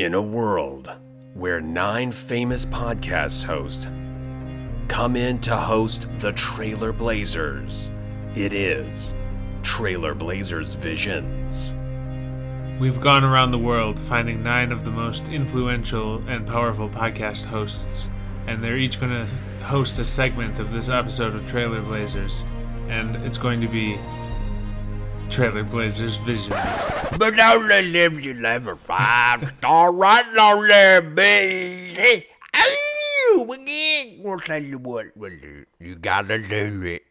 In a world where nine famous podcast hosts come in to host the Trailer Blazers, it is Trailer Blazers Visions. We've gone around the world finding nine of the most influential and powerful podcast hosts, and they're each going to host a segment of this episode of Trailer Blazers, and it's going to be Trailer Blazers Visions. But only live you live a five star right on there, baby. Oh, again. We'll tell you what, well, you, you gotta do it.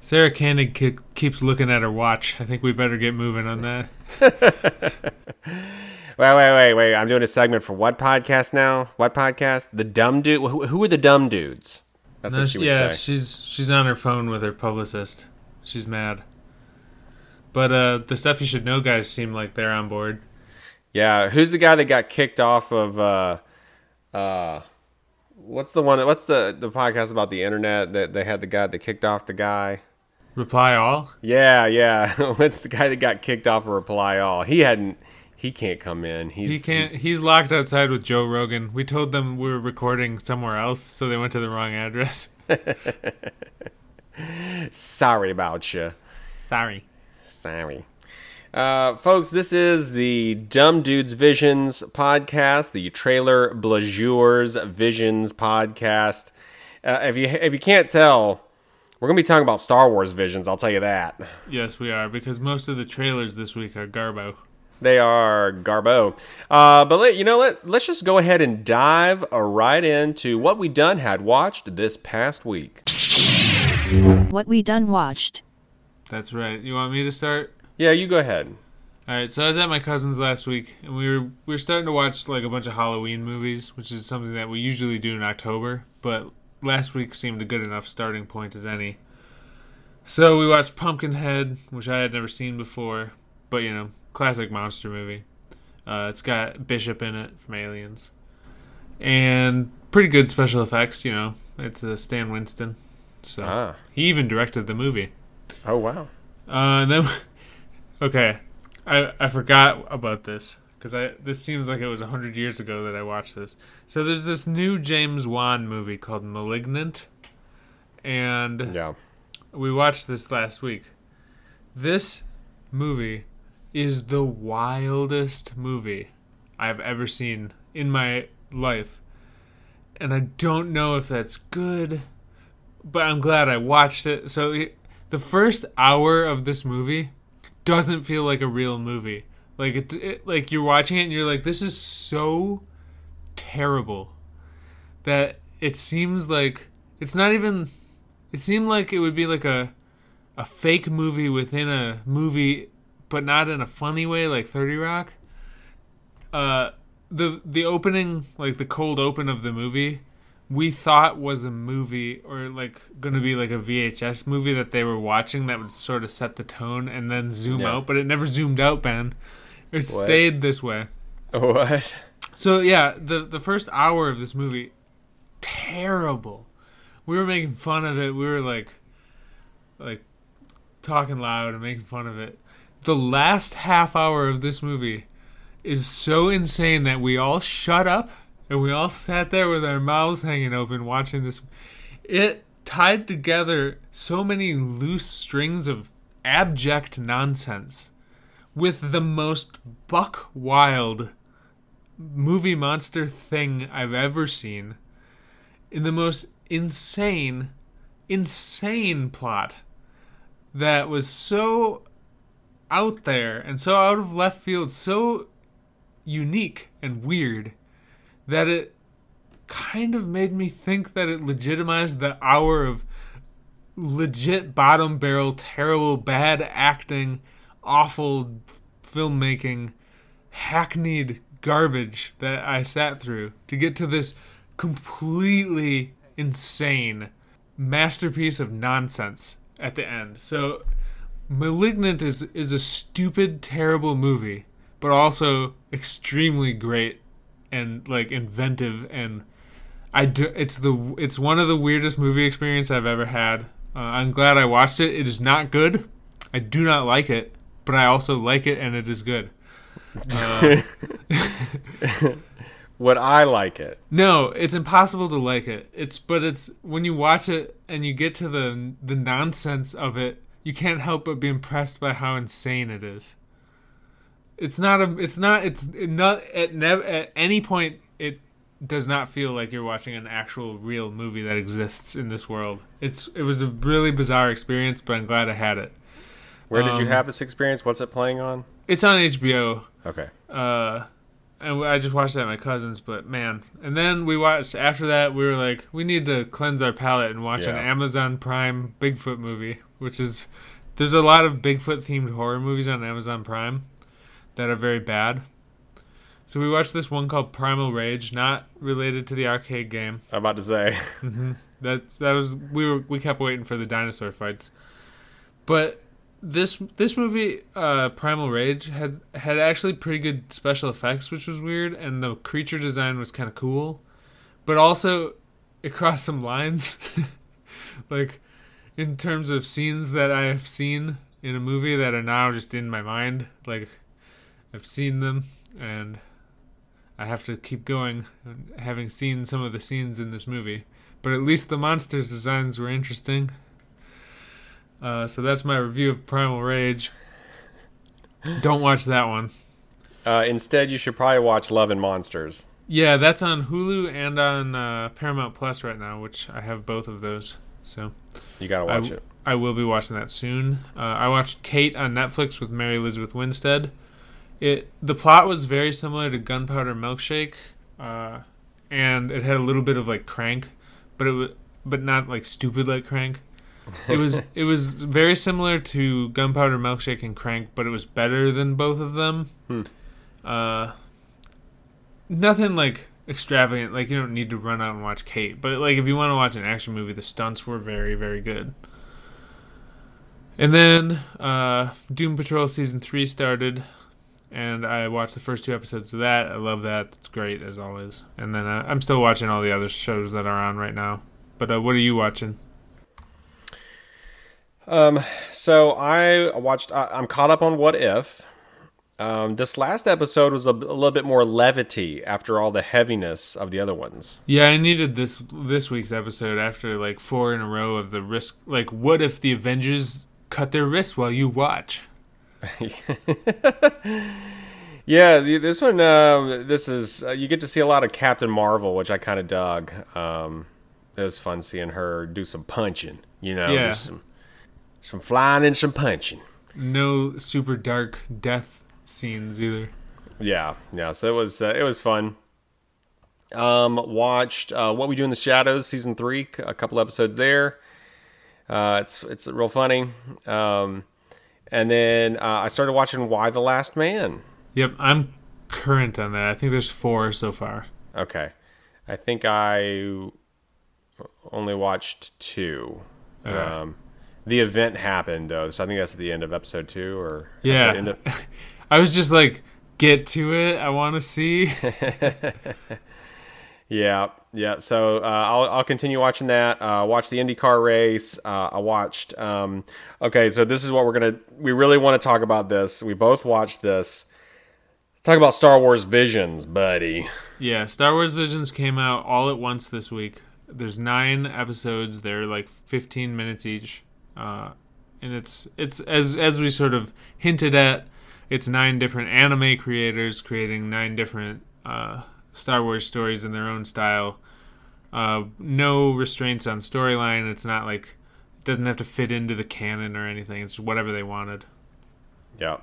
Sarah Koenig ke- keeps looking at her watch. I think we better get moving on that. Wait, wait, wait, wait. I'm doing a segment for what podcast now? What podcast? The dumb dude. Who, who are the dumb dudes? That's No, what she would yeah, say. she's she's on her phone with her publicist. She's mad. But uh, the stuff you should know guys seem like they're on board. Yeah, who's the guy that got kicked off of? uh uh What's the one? What's the the podcast about the internet that they had the guy that kicked off the guy? Reply all. Yeah, yeah. what's the guy that got kicked off of Reply All? He hadn't. He can't come in. He's, He can't. he's- He's locked outside with Joe Rogan. We told them we were recording somewhere else, so they went to the wrong address. sorry about you. Sorry. Sorry. Uh, folks, this is the Dumb Dudes Visions podcast, the Trailer Blazers Visions podcast. Uh, if you if you can't tell, we're gonna be talking about Star Wars visions. I'll tell you that Yes, we are because most of the trailers this week are Garbo. they are Garbo. Uh, but let, you know, let let's just go ahead and dive uh, right into what we done had watched this past week. What we done watched. That's right. You want me to start? Yeah, you go ahead. All right. So I was at my cousin's last week, and we were we were starting to watch like a bunch of Halloween movies, which is something that we usually do in October. But last week seemed a good enough starting point as any. So we watched Pumpkinhead, which I had never seen before, but you know, classic monster movie. Uh, it's got Bishop in it from Aliens, and pretty good special effects. You know, it's uh, Stan Winston, so Ah. he even directed the movie. Oh wow. Uh, and then, okay, I I forgot about this because I this seems like it was hundred years ago that I watched this. So there's this new James Wan movie called *Malignant*, and Yeah. we watched this last week. This movie is the wildest movie I've ever seen in my life. And I don't know if that's good, but I'm glad I watched it. So the first hour of this movie doesn't feel like a real movie. Like it, it like you're watching it and you're like this is so terrible that it seems like it's not even it seemed like it would be like a a fake movie within a movie but not in a funny way like 30 rock uh the the opening like the cold open of the movie we thought was a movie or like gonna be like a vhs movie that they were watching that would sort of set the tone and then zoom Yeah. out but it never zoomed out ben it What? stayed this way What? so yeah, the the first hour of this movie, terrible. We were making fun of it. We were like, like, talking loud and making fun of it. The last half hour of this movie is so insane that we all shut up and we all sat there with our mouths hanging open watching this. It tied together so many loose strings of abject nonsense with the most buck wild movie monster thing I've ever seen in the most insane, insane plot that was so out there and so out of left field, so unique and weird that it kind of made me think that it legitimized the hour of legit bottom barrel, terrible, bad acting, awful filmmaking, hackneyed garbage that I sat through to get to this completely insane masterpiece of nonsense at the end. So Malignant is is a stupid, terrible movie, but also extremely great and like inventive and I do, it's the it's one of the weirdest movie experience I've ever had. Uh, I'm glad I watched it. It is not good. I do not like it, but I also like it and it is good. Would I like it? No, it's impossible to like it. It's but it's when you watch it and you get to the the nonsense of it, you can't help but be impressed by how insane it is. It's not a. It's not. It's not at never at any point. It does not feel like you're watching an actual real movie that exists in this world. It's. It was a really bizarre experience, but I'm glad I had it. Where did you Um, have this experience? What's it playing on? It's on HBO. Okay. uh and I just watched that at my cousin's, but man. And then we watched after that. We were like, we need to cleanse our palate and watch an Amazon Prime Bigfoot movie, which is there's a lot of Bigfoot themed horror movies on Amazon Prime that are very bad. So we watched this one called Primal Rage, not related to the arcade game. I'm about to say. That that was we were we kept waiting for the dinosaur fights, but this this movie uh, Primal Rage had had actually pretty good special effects, which was weird, and the creature design was kind of cool, but also it crossed some lines, like in terms of scenes that I have seen in a movie that are now just in my mind, like I've seen them and. I have to keep going, having seen some of the scenes in this movie but at least the monsters designs were interesting. Uh, so that's my review of Primal Rage. Don't watch that one. Uh, instead, you should probably watch Love and Monsters. Yeah, that's on Hulu and on uh, Paramount Plus right now, which I have both of those. So You gotta I, watch it. I will be watching that soon. Uh, I watched Kate on Netflix with Mary Elizabeth Winstead. It the plot was very similar to Gunpowder Milkshake, uh, and it had a little bit of like Crank, but it was but not like stupid like Crank. It was it was very similar to Gunpowder Milkshake and Crank, but it was better than both of them. Hmm. Uh, nothing like extravagant. Like you don't need to run out and watch Kate, but like if you want to watch an action movie, the stunts were very very good. And then uh, Doom Patrol season three started, and I watched the first two episodes of that. I love that; it's great as always. And then uh, I'm still watching all the other shows that are on right now. But uh, what are you watching? Um, so I watched. I, I'm caught up on What If. Um, this last episode was a, a little bit more levity after all the heaviness of the other ones. Yeah, I needed this this week's episode after like four in a row of the risk. Like, what if the Avengers cut their wrists while you watch? Yeah, this one. Uh, this is uh, you get to see a lot of Captain Marvel, which I kind of dug. Um, it was fun seeing her do some punching. You know, Yeah. some some flying and some punching. No super dark death scenes either. Yeah, yeah. So it was uh, it was fun. Um, watched uh, What We Do in the Shadows season three, a couple episodes there. Uh, it's it's real funny. Um, and then uh, I started watching Y the Last Man. Yep, I'm current on that. I think there's four so far. Okay, I think I only watched two. Okay. Um, the event happened though, so I think that's at the end of episode two, or Yeah. of- I was just like, get to it. I want to see. Yeah, yeah. So uh, I'll I'll continue watching that. Uh, watch the IndyCar race. Uh, I watched. Um, okay, so this is what we're gonna. We really want to talk about this. We both watched this. Talk about Star Wars Visions, buddy. yeah, Star Wars Visions came out all at once this week. There's nine episodes. They're like 15 minutes each, uh, and it's it's as as we sort of hinted at. It's nine different anime creators creating nine different uh, Star Wars stories in their own style. Uh, no restraints on storyline. It's not like it doesn't have to fit into the canon or anything. It's whatever they wanted. Yeah.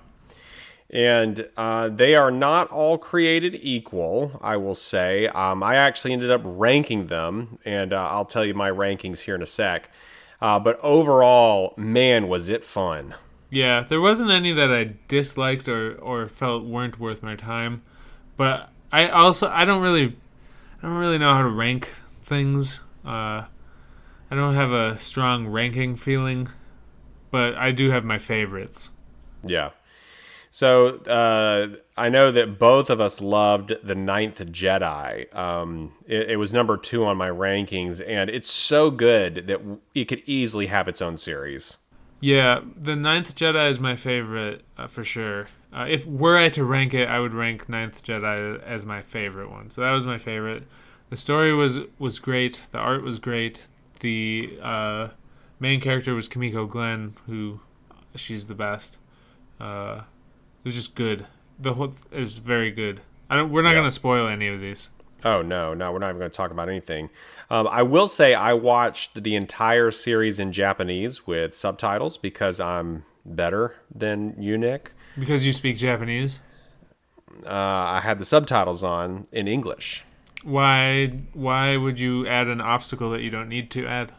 And uh, they are not all created equal, I will say. Um, I actually ended up ranking them, and uh, I'll tell you my rankings here in a sec. Uh, but overall, man, was it fun. Yeah, there wasn't any that I disliked or, or felt weren't worth my time. But I also I don't really I don't really know how to rank things. Uh, I don't have a strong ranking feeling, but I do have my favorites. Yeah. So uh, I know that both of us loved the Ninth Jedi. Um, it, it was number two on my rankings, and it's so good that it could easily have its own series. Yeah, the Ninth Jedi is my favorite uh, for sure. Uh, if were I to rank it, I would rank Ninth Jedi as my favorite one. So that was my favorite. The story was was great. The art was great. The uh, main character was Kimiko Glenn, who she's the best. Uh, it was just good. The whole it was very good. I don't. We're not Yeah. gonna spoil any of these. Oh no, no, we're not even going to talk about anything. Um, I will say I watched the entire series in Japanese with subtitles because I'm better than you, Nick. Because you speak Japanese. Uh, I had the subtitles on in English. Why why would you add an obstacle that you don't need to add?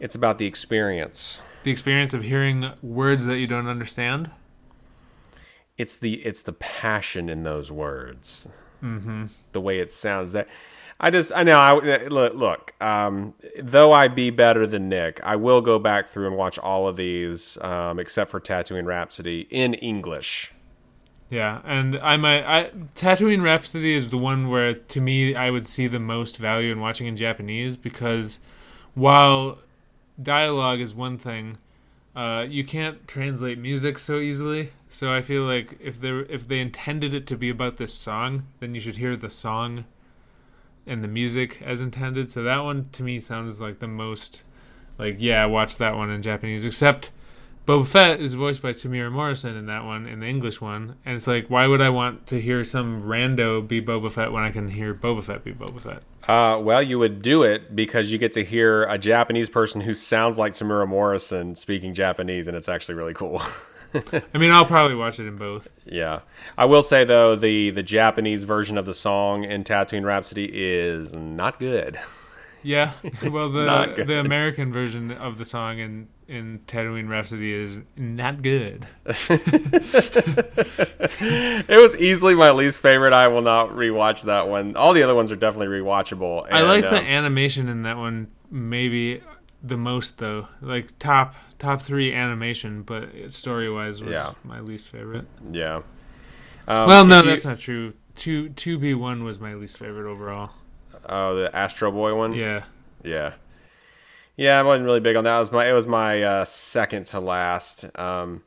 It's about the experience. The experience of hearing words that you don't understand. It's the it's the passion in those words. Mm-hmm. The way it sounds. That I just I know. I look. Look. Um, though I be better than Nick, I will go back through and watch all of these, um, except for Tatooine Rhapsody in English. Yeah, and I might I Tatooine Rhapsody is the one where to me I would see the most value in watching in Japanese because while dialogue is one thing, uh, you can't translate music so easily. So I feel like if they if they intended it to be about this song, then you should hear the song and the music as intended. So that one to me sounds like the most like yeah, watch that one in Japanese. Except Boba Fett is voiced by Temuera Morrison in that one, in the English one, and it's like, why would I want to hear some rando be Boba Fett when I can hear Boba Fett be Boba Fett? Uh, well, you would do it because you get to hear a Japanese person who sounds like Temuera Morrison speaking Japanese, and it's actually really cool. I mean, I'll probably watch it in both. yeah, I will say though the the Japanese version of the song in Tatooine Rhapsody is not good. Yeah, well, the the American version of the song in in Tatooine Rhapsody is not good. It was easily my least favorite. I will not rewatch that one. All the other ones are definitely rewatchable. I and, like the um, animation in that one maybe the most though. Like top top three animation, but story wise was Yeah. my least favorite. yeah. Um, well, no, you- that's not true. Two two B one was my least favorite overall. Oh, the Astro Boy one. Yeah. Yeah. Yeah, I wasn't really big on that. It was my it was my uh, second to last. Um,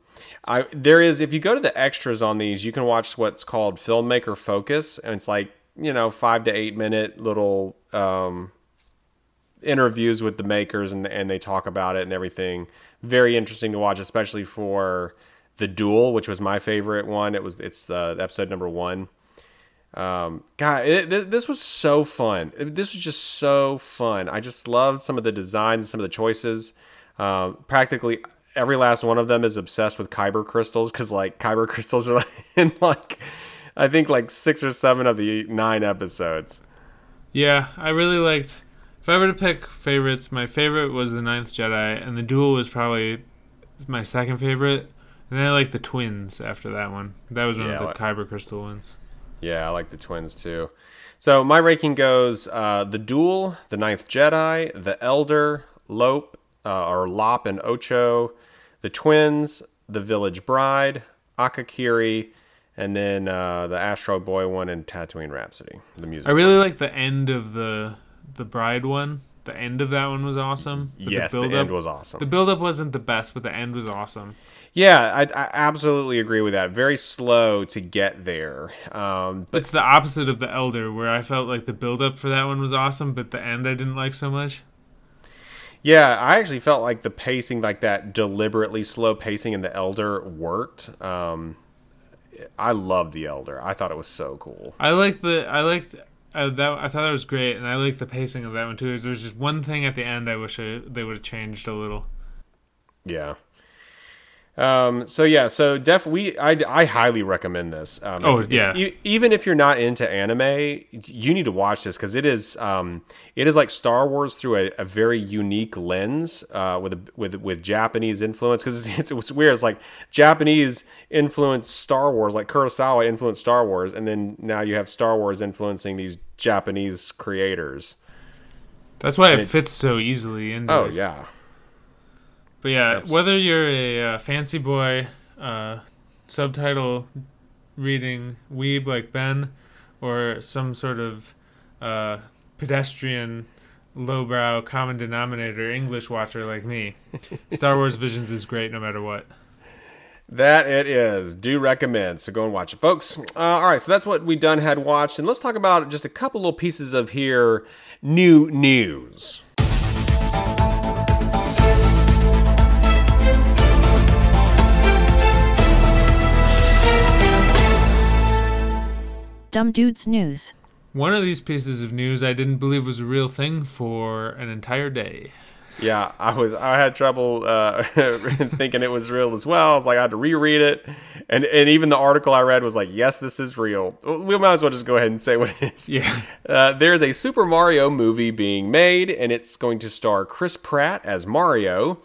I there is if you go to the extras on these, you can watch what's called filmmaker focus, and it's like you know five to eight minute little um, interviews with the makers, and and they talk about it and everything. Very interesting to watch, especially for the duel, which was my favorite one. It was it's uh, episode number one. Um, God, it, th- this was so fun. This was just so fun. I just loved some of the designs, some of the choices. Um, practically every last one of them is obsessed with kyber crystals because like kyber crystals are in like I think like six or seven of the nine episodes. Yeah, I really liked. If I were to pick favorites, my favorite was the Ninth Jedi, and the Duel was probably my second favorite. And then I like the Twins after that one. That was one Yeah, of the like- Kyber Crystal ones. Yeah, I like the twins too. So my ranking goes: uh, the Duel, the Ninth Jedi, the Elder, Lope uh, or Lop and Ocho, the Twins, the Village Bride, Akakiri, and then uh, the Astro Boy one and Tatooine Rhapsody. The music. I really like the end of the the Bride one. The end of that one was awesome. but yes, the, build-up- end was awesome. The build up wasn't the best, but the end was awesome. yeah, I, I absolutely agree with that. Very slow to get there. Um, but It's the opposite of the Elder, where I felt like the build up for that one was awesome, but the end I didn't like so much. Yeah, I actually felt like the pacing, like that deliberately slow pacing in the Elder, worked. Um, I love the Elder. I thought it was so cool. I liked the I liked uh, that I thought it was great, and I like the pacing of that one too. There's just one thing at the end I wish I, they would have changed a little. Yeah. Um, so yeah, so def we I, I highly recommend this. Um, Oh, if- yeah. even if you're not into anime, you need to watch this because it is um it is like Star Wars through a, a very unique lens uh, with a, with with Japanese influence because it's, it's weird. It's like Japanese influenced Star Wars, like Kurosawa influenced Star Wars, and then now you have Star Wars influencing these Japanese creators. That's why it it- fits so easily into Oh yeah, But yeah, That's- whether you're a uh, fancy boy, uh, subtitle reading weeb like Ben, or some sort of uh, pedestrian, lowbrow, common denominator English watcher like me, Star Wars Visions is great no matter what. That it is. Do recommend. So go and watch it, folks. Uh, all right, so that's what we done had watched, and let's talk about just a couple little pieces of here new news. Dumb Dudes News. One of these pieces of news I didn't believe was a real thing for an entire day. Yeah, I was. I had trouble uh, thinking it was real as well. I was like, I had to reread it, and and even the article I read was like, yes, this is real. We might as well just go ahead and say what it is. Yeah. Uh, there's a Super Mario movie being made, and it's going to star Chris Pratt as Mario.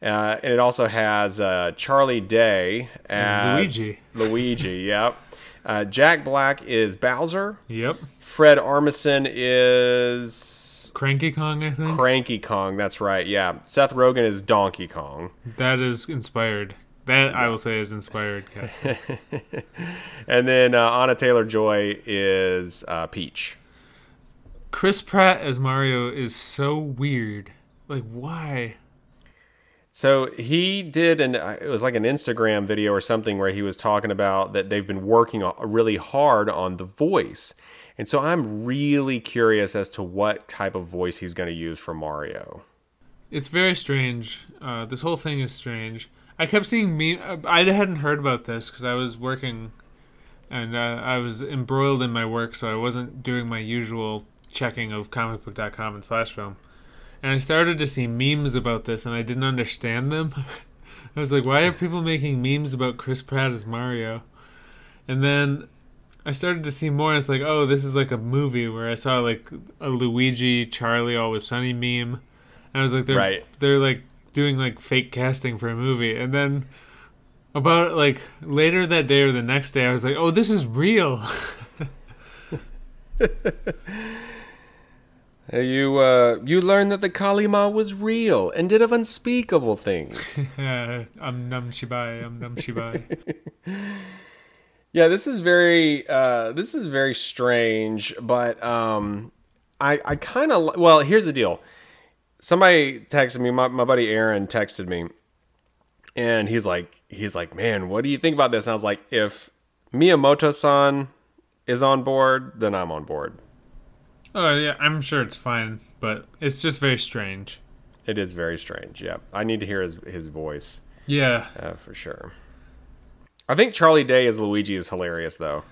Uh, and it also has uh, Charlie Day as, Luigi. Luigi, yep. Uh, Jack Black is Bowser. Yep. Fred Armisen is Cranky Kong, I think. Cranky Kong. That's right. Yeah. Seth Rogen is Donkey Kong. that is inspired. That I will say is inspired. And then uh, Anna Taylor Joy is uh, Peach. Chris Pratt as Mario is so weird. Like, why? So he did an uh, it was like an Instagram video or something where he was talking about that they've been working really hard on the voice. And so I'm really curious as to what type of voice he's going to use for Mario. It's very strange. Uh, this whole thing is strange. I kept seeing me. I hadn't heard about this because I was working, and uh, I was embroiled in my work, so I wasn't doing my usual checking of comicbook.com and slash film. And I started to see memes about this, and I didn't understand them. I was like, why are people making memes about Chris Pratt as Mario? And then I started to see more. It's like, oh, this is like a movie where I saw like a Luigi, Charlie, Always Sunny meme. And I was like, they're Right. they're like doing like fake casting for a movie. And then about like later that day or the next day, I was like, oh, this is real. You uh, you learned that the Kalima was real and did of unspeakable things. I'm Num Shibai. I'm Num Shibai. Yeah, this is very uh, this is very strange, but um, I I kind of well. Here's the deal. Somebody texted me. My, my buddy Aaron texted me, and he's like he's like, man, what do you think about this? And I was like, if Miyamoto-san is on board, then I'm on board. Oh yeah, I'm sure it's fine, but it's just very strange. It is very strange. Yeah, I need to hear his his voice Yeah. uh, for sure. I think Charlie Day as Luigi is hilarious though.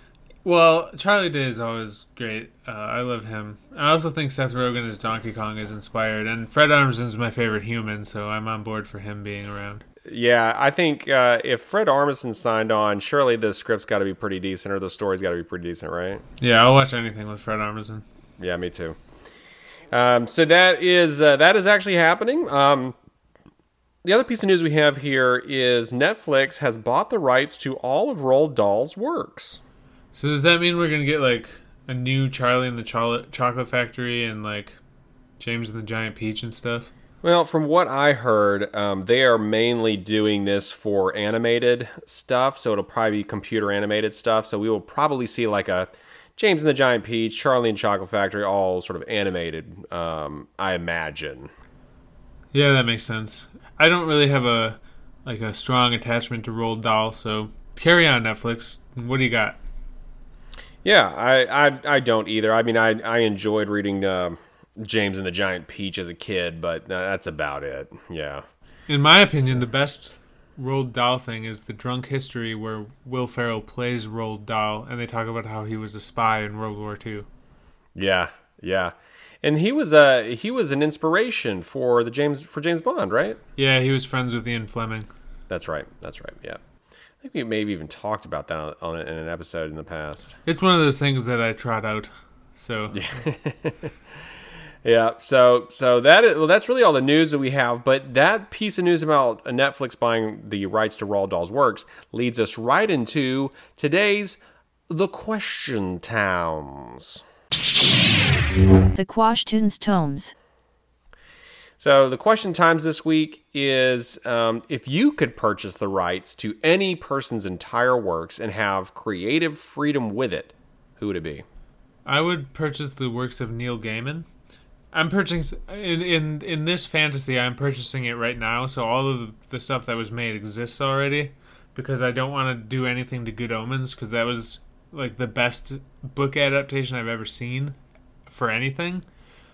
Well, Charlie Day is always great. Uh, I love him. I also think Seth Rogen as Donkey Kong is inspired, and Fred Armisen's my favorite human, so I'm on board for him being around. Yeah, I think uh, if Fred Armisen signed on, surely the script's got to be pretty decent, or the story's got to be pretty decent, right? Yeah, I'll watch anything with Fred Armisen. Yeah, me too. Um, so that is uh, that is actually happening. Um, the other piece of news we have here is Netflix has bought the rights to all of Roald Dahl's works. So does that mean we're gonna get like a new Charlie and the Chocolate Chocolate Factory and like James and the Giant Peach and stuff? Well, from what I heard, um, they are mainly doing this for animated stuff, so it'll probably be computer animated stuff. So we will probably see like a James and the Giant Peach, Charlie and Chocolate Factory, all sort of animated. Um, I imagine. Yeah, that makes sense. I don't really have a like a strong attachment to Roald Dahl, so carry on Netflix. What do you got? Yeah, I, I, I don't either. I mean, I, I enjoyed reading uh, James and the Giant Peach as a kid, but uh, that's about it. Yeah. In my opinion, the best Roald Dahl thing is the Drunk History, where Will Ferrell plays Roald Dahl, and they talk about how he was a spy in World War II. Yeah, yeah. And he was a he was an inspiration for the James for James Bond, right? Yeah, he was friends with Ian Fleming. That's right. That's right. Yeah. I think we maybe even talked about that on in an episode in the past. It's one of those things that I trot out. So Yeah. So so that is, well, that's really all the news that we have. But that piece of news about Netflix buying the rights to Roald Dahl's works leads us right into today's the question towns. The Quashtunes Tomes. So the question times this week is um, if you could purchase the rights to any person's entire works and have creative freedom with it, who would it be? I would purchase the works of Neil Gaiman. I'm purchasing in in in this fantasy. I'm purchasing it right now, so all of the, the stuff that was made exists already. because I don't want to do anything to Good Omens because that was like the best book adaptation I've ever seen for anything.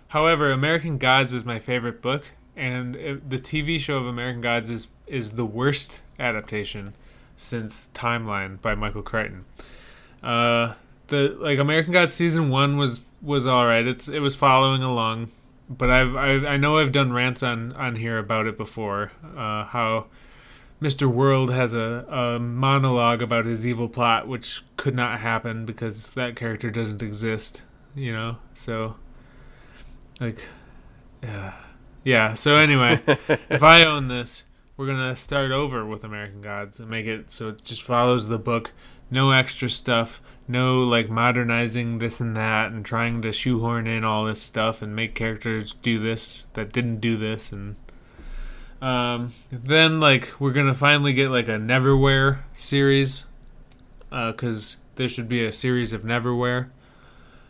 However, American Gods is my favorite book, and the TV show of American Gods is is the worst adaptation since Timeline by Michael Crichton. Uh, the like American Gods season one was was all right. It's it was following along, but I've, I've I know I've done rants on on here about it before. Uh, how Mr. World has a, a monologue about his evil plot, which could not happen because that character doesn't exist. You know, so like, yeah, yeah. So anyway, if I own this, we're gonna start over with American Gods and make it so it just follows the book. No extra stuff. No like modernizing this and that and trying to shoehorn in all this stuff and make characters do this that didn't do this and um, then like we're gonna finally get like a Neverwhere series, because there should be a series of Neverwhere,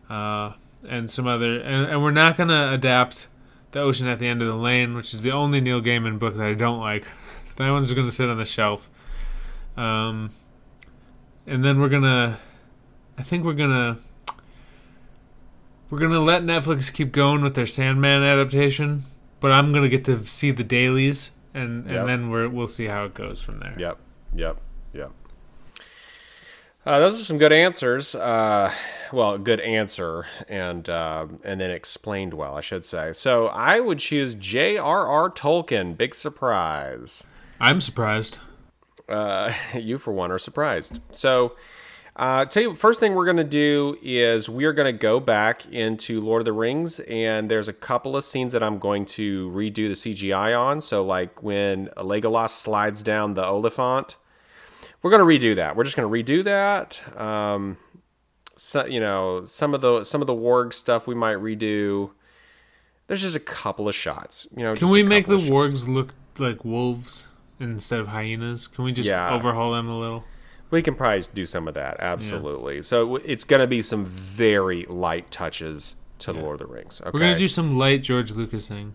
uh, and some other, and, and we're not gonna adapt the Ocean at the End of the Lane, which is the only Neil Gaiman book that I don't like. That one's gonna sit on the shelf. Um, and then we're gonna, I think we're gonna. We're gonna let Netflix keep going with their Sandman adaptation, but I'm gonna get to see the dailies, and and Yep. then we're we'll see how it goes from there. Yep, yep, yep. Uh, those are some good answers. Uh, well, good answer, and uh, and then explained well, I should say. So I would choose J.R.R. Tolkien. Big surprise. I'm surprised. Uh, you, for one, are surprised. So, uh, tell you, first thing we're going to do is we are going to go back into Lord of the Rings, and there's a couple of scenes that I'm going to redo the CGI on. So, like when Legolas slides down the Oliphaunt, we're going to redo that. We're just going to redo that. Um, so, you know, some of the some of the warg stuff we might redo. There's just a couple of shots. You know, Can we make the wargs look like wolves instead of hyenas? Can we just Yeah. overhaul them a little? We can probably do some of that, absolutely. So it's going to be some very light touches to the Lord of the Rings. Okay, We're gonna do some light George Lucas thing.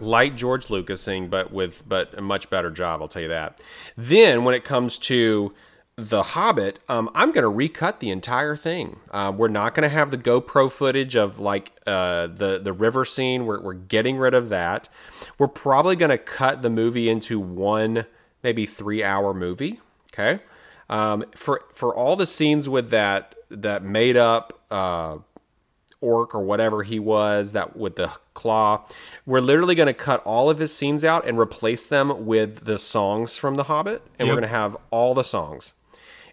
light George Lucasing, but with but a much better job. I'll tell you that. Then when it comes to the Hobbit, um, I'm going to recut the entire thing. Uh, we're not going to have the GoPro footage of like uh, the the river scene. We're we're getting rid of that. We're probably going to cut the movie into one maybe three hour movie. Okay. Um, for for all the scenes with that that made up uh, orc or whatever he was that with the claw we're literally going to cut all of his scenes out and replace them with the songs from the hobbit and we're going to have all the songs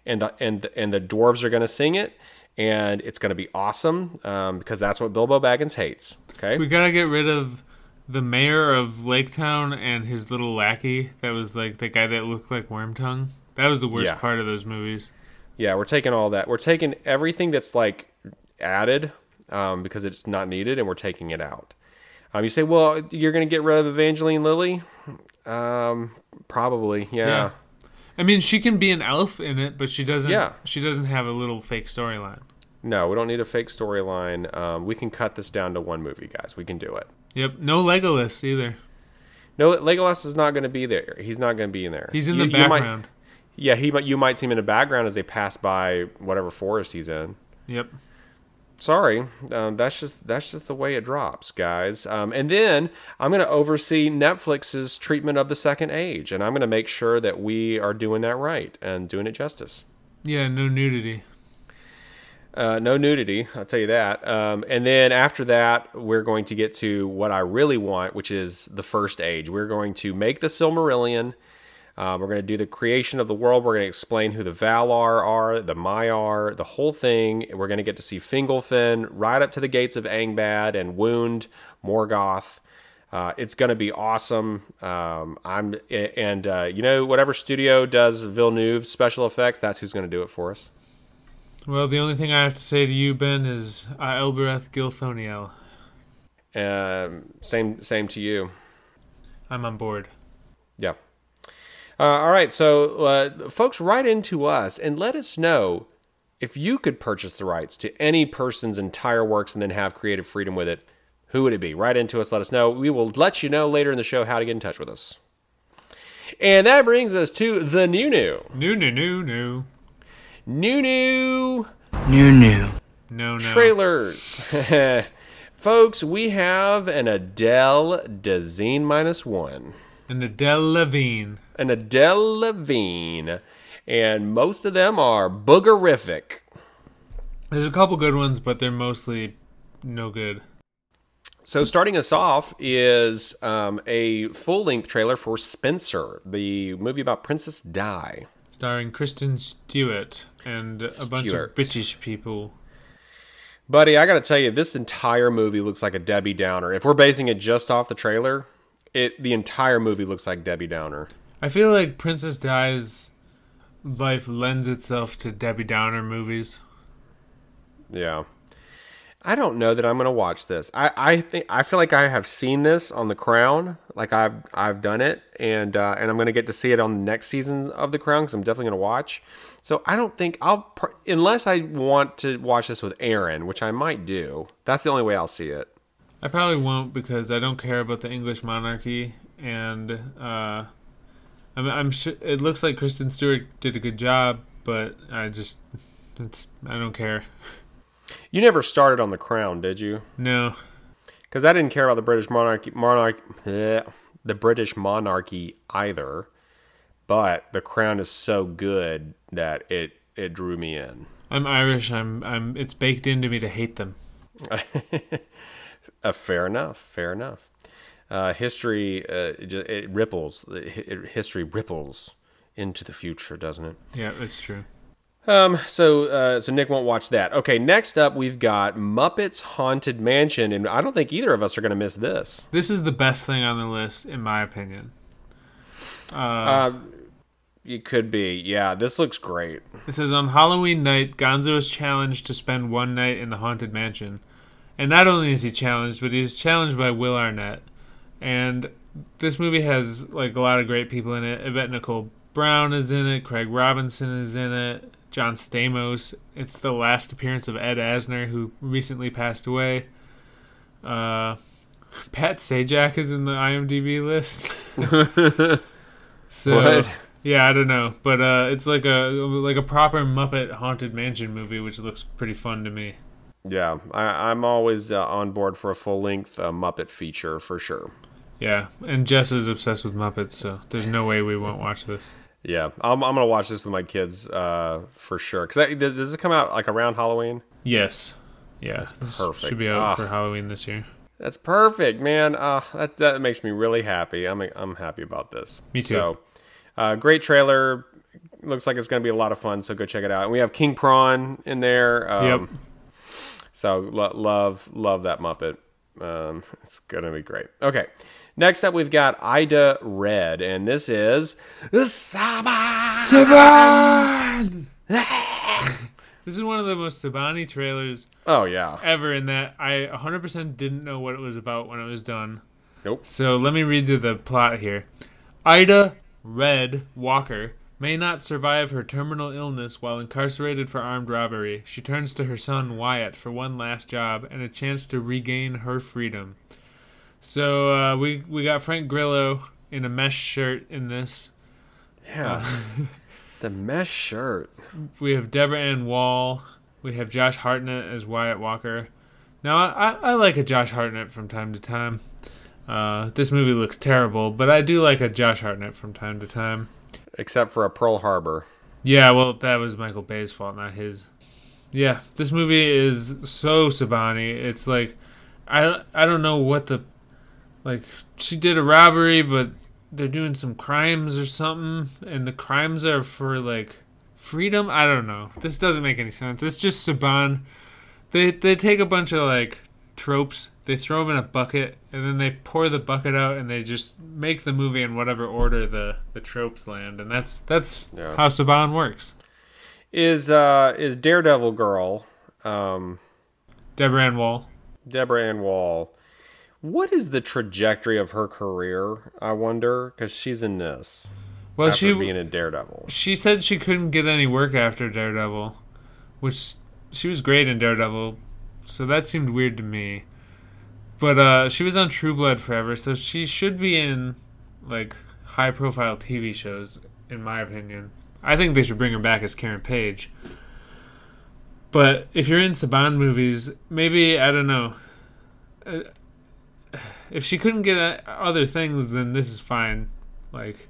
and the, and and the dwarves are going to sing it and it's going to be awesome um, because that's what bilbo baggins hates okay We gotta get rid of the mayor of Lake Town and his little lackey. That was like the guy that looked like Wormtongue. That was the worst Yeah. part of those movies. yeah we're taking all that we're taking everything that's like added um, because it's not needed and we're taking it out um, you say well you're going to get rid of evangeline lilly um, probably yeah. Yeah. I mean, she can be an elf in it, but she doesn't. Yeah. She doesn't have a little fake storyline. No, we don't need a fake storyline. Um, we can cut this down to one movie, guys. We can do it. Yep. No Legolas either. No, Legolas is not going to be there. He's not going to be in there. He's in You- the you might- background. yeah, he might. You might see him in the background as they pass by whatever forest he's in. Yep. Sorry, um, that's just that's just the way it drops, guys. Um, and then I'm going to oversee Netflix's treatment of the Second Age, and I'm going to make sure that we are doing that right and doing it justice. Yeah. No nudity. Uh, no nudity, I'll tell you that. Um, and then after that, we're going to get to what I really want, which is the first age. We're going to make the Silmarillion. Uh, we're going to do the creation of the world. We're going to explain who the Valar are, the Maiar, the whole thing. We're going to get to see Fingolfin right up to the gates of Angband and wound Morgoth. Uh, it's going to be awesome. Um, I'm and uh, you know whatever studio does Villeneuve special effects, that's who's going to do it for us. Well, the only thing I have to say to you, Ben, is Elbereth Gilthoniel. Um, same same to you. I'm on board. Yeah. Uh, all right, so uh, folks, write into us and let us know if you could purchase the rights to any person's entire works and then have creative freedom with it. Who would it be? Write into us, let us know. We will let you know later in the show how to get in touch with us. And that brings us to the new new. New, new, new, new. New new New, new. No, no. trailers. Folks, we have an Adele Dazine minus one. And Adele Levine. An Adele Levine. And most of them are boogerific. There's a couple good ones, but they're mostly no good. So, starting us off is um, a full length trailer for Spencer, the movie about Princess Di. Starring Kristen Stewart and a bunch of British people. Buddy, I got to tell you, this entire movie looks like a Debbie Downer. If we're basing it just off the trailer, it the entire movie looks like Debbie Downer. I feel like Princess Di's life lends itself to Debbie Downer movies. Yeah. I don't know that I'm gonna watch this. I, I think I feel like I have seen this on The Crown, like I've I've done it, and uh, and I'm gonna get to see it on the next season of The Crown because I'm definitely gonna watch. So I don't think I'll pr- unless I want to watch this with Aaron, which I might do. That's the only way I'll see it. I probably won't because I don't care about the English monarchy, and uh, I'm, I'm sure it looks like Kristen Stewart did a good job, but I just it's I don't care. You never started on The Crown, did you? No, Because I didn't care about the British monarchy, monarch, bleh, the British monarchy either. But The Crown is so good that it it drew me in. I'm Irish. I'm I'm. It's baked into me to hate them. Uh, fair enough. Fair enough. Uh, history uh, it, it ripples. It, history ripples into the future, doesn't it? Yeah, that's true. Um. So uh, so Nick won't watch that. Okay. Next up, we've got Muppets Haunted Mansion, and I don't think either of us are going to miss this. This is the best thing on the list, in my opinion. Uh, it could be. Yeah. This looks great. It says on Halloween night, Gonzo is challenged to spend one night in the haunted mansion, and not only is he challenged, but he's challenged by Will Arnett. And this movie has like a lot of great people in it. Yvette Nicole Brown is in it. Craig Robinson is in it. John Stamos. It's the last appearance of Ed Asner, who recently passed away. Uh, Pat Sajak is in the IMDb list. so What? yeah, I don't know, but uh, it's like a like a proper Muppet haunted mansion movie, which looks pretty fun to me. Yeah. I, I'm always uh, on board for a full length uh, Muppet feature for sure. Yeah, and Jess is obsessed with Muppets, so there's no way we won't watch this. Yeah. I'm, I'm gonna watch this with my kids uh, for sure. Because does, does it come out like around Halloween? Yes, yeah, this perfect. Should be out Ah. for Halloween this year. That's perfect, man. Uh, that that makes me really happy. I'm I'm happy about this. Me too. So, uh, great trailer. Looks like it's going to be a lot of fun. So go check it out. And we have King Prawn in there. Um, Yep. So lo- love love that Muppet. Um, it's going to be great. Okay. Next up, we've got Ida Red, and this is Saba. This is one of the most Sabani trailers Oh yeah. ever. In that I 100% didn't know what it was about when it was done. Nope. So let me read you the plot here. Ida Red Walker may not survive her terminal illness while incarcerated for armed robbery. She turns to her son Wyatt for one last job and a chance to regain her freedom. So uh, we we got Frank Grillo in a mesh shirt in this. Yeah. the mesh shirt. We have Deborah Ann Woll. We have Josh Hartnett as Wyatt Walker. Now I, I like a Josh Hartnett from time to time. Uh, this movie looks terrible, but I do like a Josh Hartnett from time to time. Except for a Pearl Harbor. Yeah, well, that was Michael Bay's fault, not his. Yeah, this movie is so Sabani. It's like I I don't know what the like she did a robbery, but they're doing some crimes or something, and the crimes are for like freedom. I don't know. This doesn't make any sense. It's just Saban. They they take a bunch of like tropes, they throw them in a bucket, and then they pour the bucket out, and they just make the movie in whatever order the the tropes land, and that's that's Yeah. how Saban works. Is uh is Daredevil girl, um, Deborah Ann Woll. Deborah Ann Woll. What is the trajectory of her career? I wonder because she's in this Well, she being a Daredevil. she said she couldn't get any work after Daredevil, which she was great in Daredevil, so that seemed weird to me. But uh, she was on True Blood forever, so she should be in like high profile TV shows, in my opinion. I think they should bring her back as Karen Page. But if you're in Saban movies, maybe I don't know. Uh, If she couldn't get uh, other things, then this is fine. Like,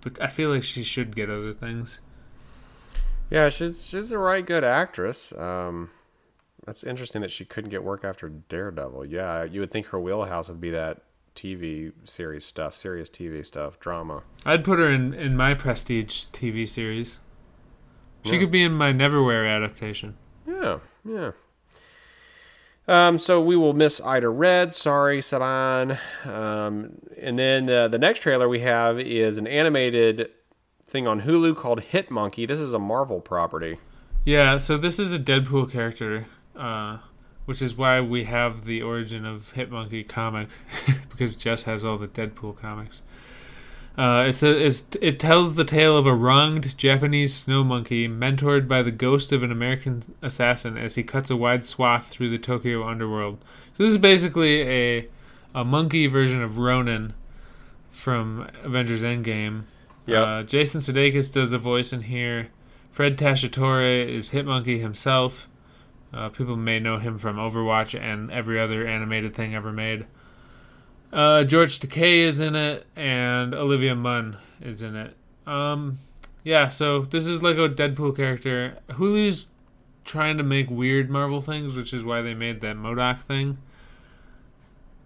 but I feel like she should get other things. Yeah, she's she's a right good actress. Um, that's interesting that she couldn't get work after Daredevil. Yeah, you would think her wheelhouse would be that TV series stuff, serious TV stuff, drama. I'd put her in in my prestige TV series. She Yeah. could be in my Neverwhere adaptation. Yeah, yeah. Um, so we will miss Ida Red. Sorry, Saban. Um, and then uh, the next trailer we have is an animated thing on Hulu called Hit Monkey. This is a Marvel property. Yeah, so this is a Deadpool character, uh, which is why we have the origin of Hitmonkey comic, because Jess has all the Deadpool comics. Uh, it's a, it's, it tells the tale of a wronged Japanese snow monkey mentored by the ghost of an American assassin as he cuts a wide swath through the Tokyo underworld. So this is basically a a monkey version of Ronin from Avengers Endgame. Yep. Uh, Jason Sudeikis does a voice in here. Fred Tatasciore is Hitmonkey himself. Uh, people may know him from Overwatch and every other animated thing ever made. Uh, George Takei is in it, and Olivia Munn is in it. Um, yeah, so this is like a Deadpool character. Hulu's trying to make weird Marvel things, which is why they made that MODOK thing.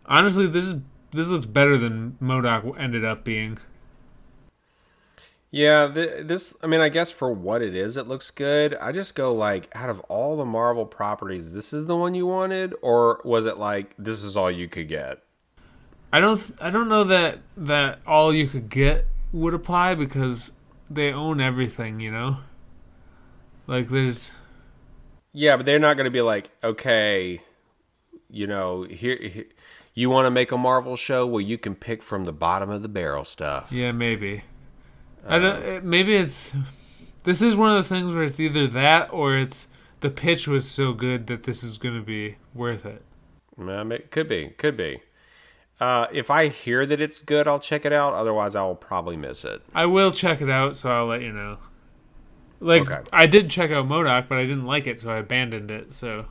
Honestly, this is this looks better than MODOK ended up being. Yeah, th- this. I mean, I guess for what it is, it looks good. I just go like, out of all the Marvel properties, this is the one you wanted, or was it like this is all you could get? I don't th- I don't know that that all you could get would apply because they own everything, you know? Like there's Yeah, but they're not going to be like, okay, you know, here, here you want to make a Marvel show where you can pick from the bottom of the barrel stuff. yeah, maybe. I don't it, maybe it's this is one of those things where it's either that or it's the pitch was so good that this is going to be worth it. Um, it could be, could be. Uh, if I hear that it's good, I'll check it out. Otherwise, I will probably miss it. I will check it out, so I'll let you know. Like Okay. I did check out MODOK, but I didn't like it, so I abandoned it. So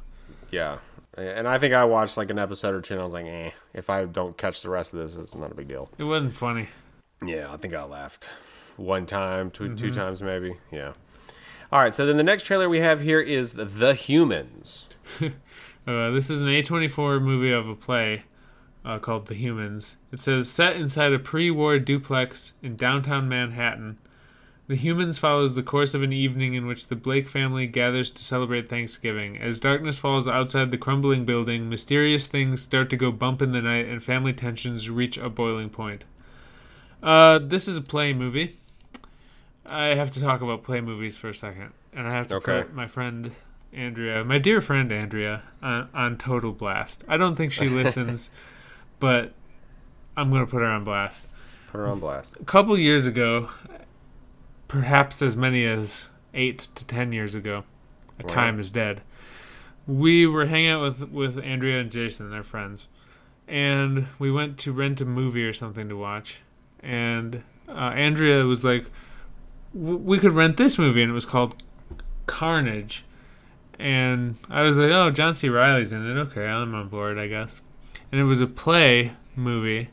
Yeah, and I think I watched like an episode or two, and I was like, eh. If I don't catch the rest of this, it's not a big deal. it wasn't funny. Yeah, I think I laughed one time, 2 two times maybe. Yeah. All right, so then the next trailer we have here is The Humans. Uh, this is an A24 movie of a play uh, called The Humans. It says set inside a pre-war duplex in downtown Manhattan. The Humans follows the course of an evening in which the Blake family gathers to celebrate Thanksgiving. As darkness falls outside the crumbling building, mysterious things start to go bump in the night, and family tensions reach a boiling point. Uh, this is a play movie. I have to talk about play movies for a second, and I have to Okay. put my friend Andrea, my dear friend Andrea, on, on total blast. I don't think she listens, but I'm gonna put her on blast. Put her on blast. A couple years ago, perhaps as many as eight to ten years ago, a Wow. time is dead. We were hanging out with with Andrea and Jason, their friends, and we went to rent a movie or something to watch. And uh, Andrea was like, "W- "We could rent this movie," and it was called Carnage. And I was like, "Oh, John C. Reilly's in it. Okay, I'm on board, I guess." And it was a play movie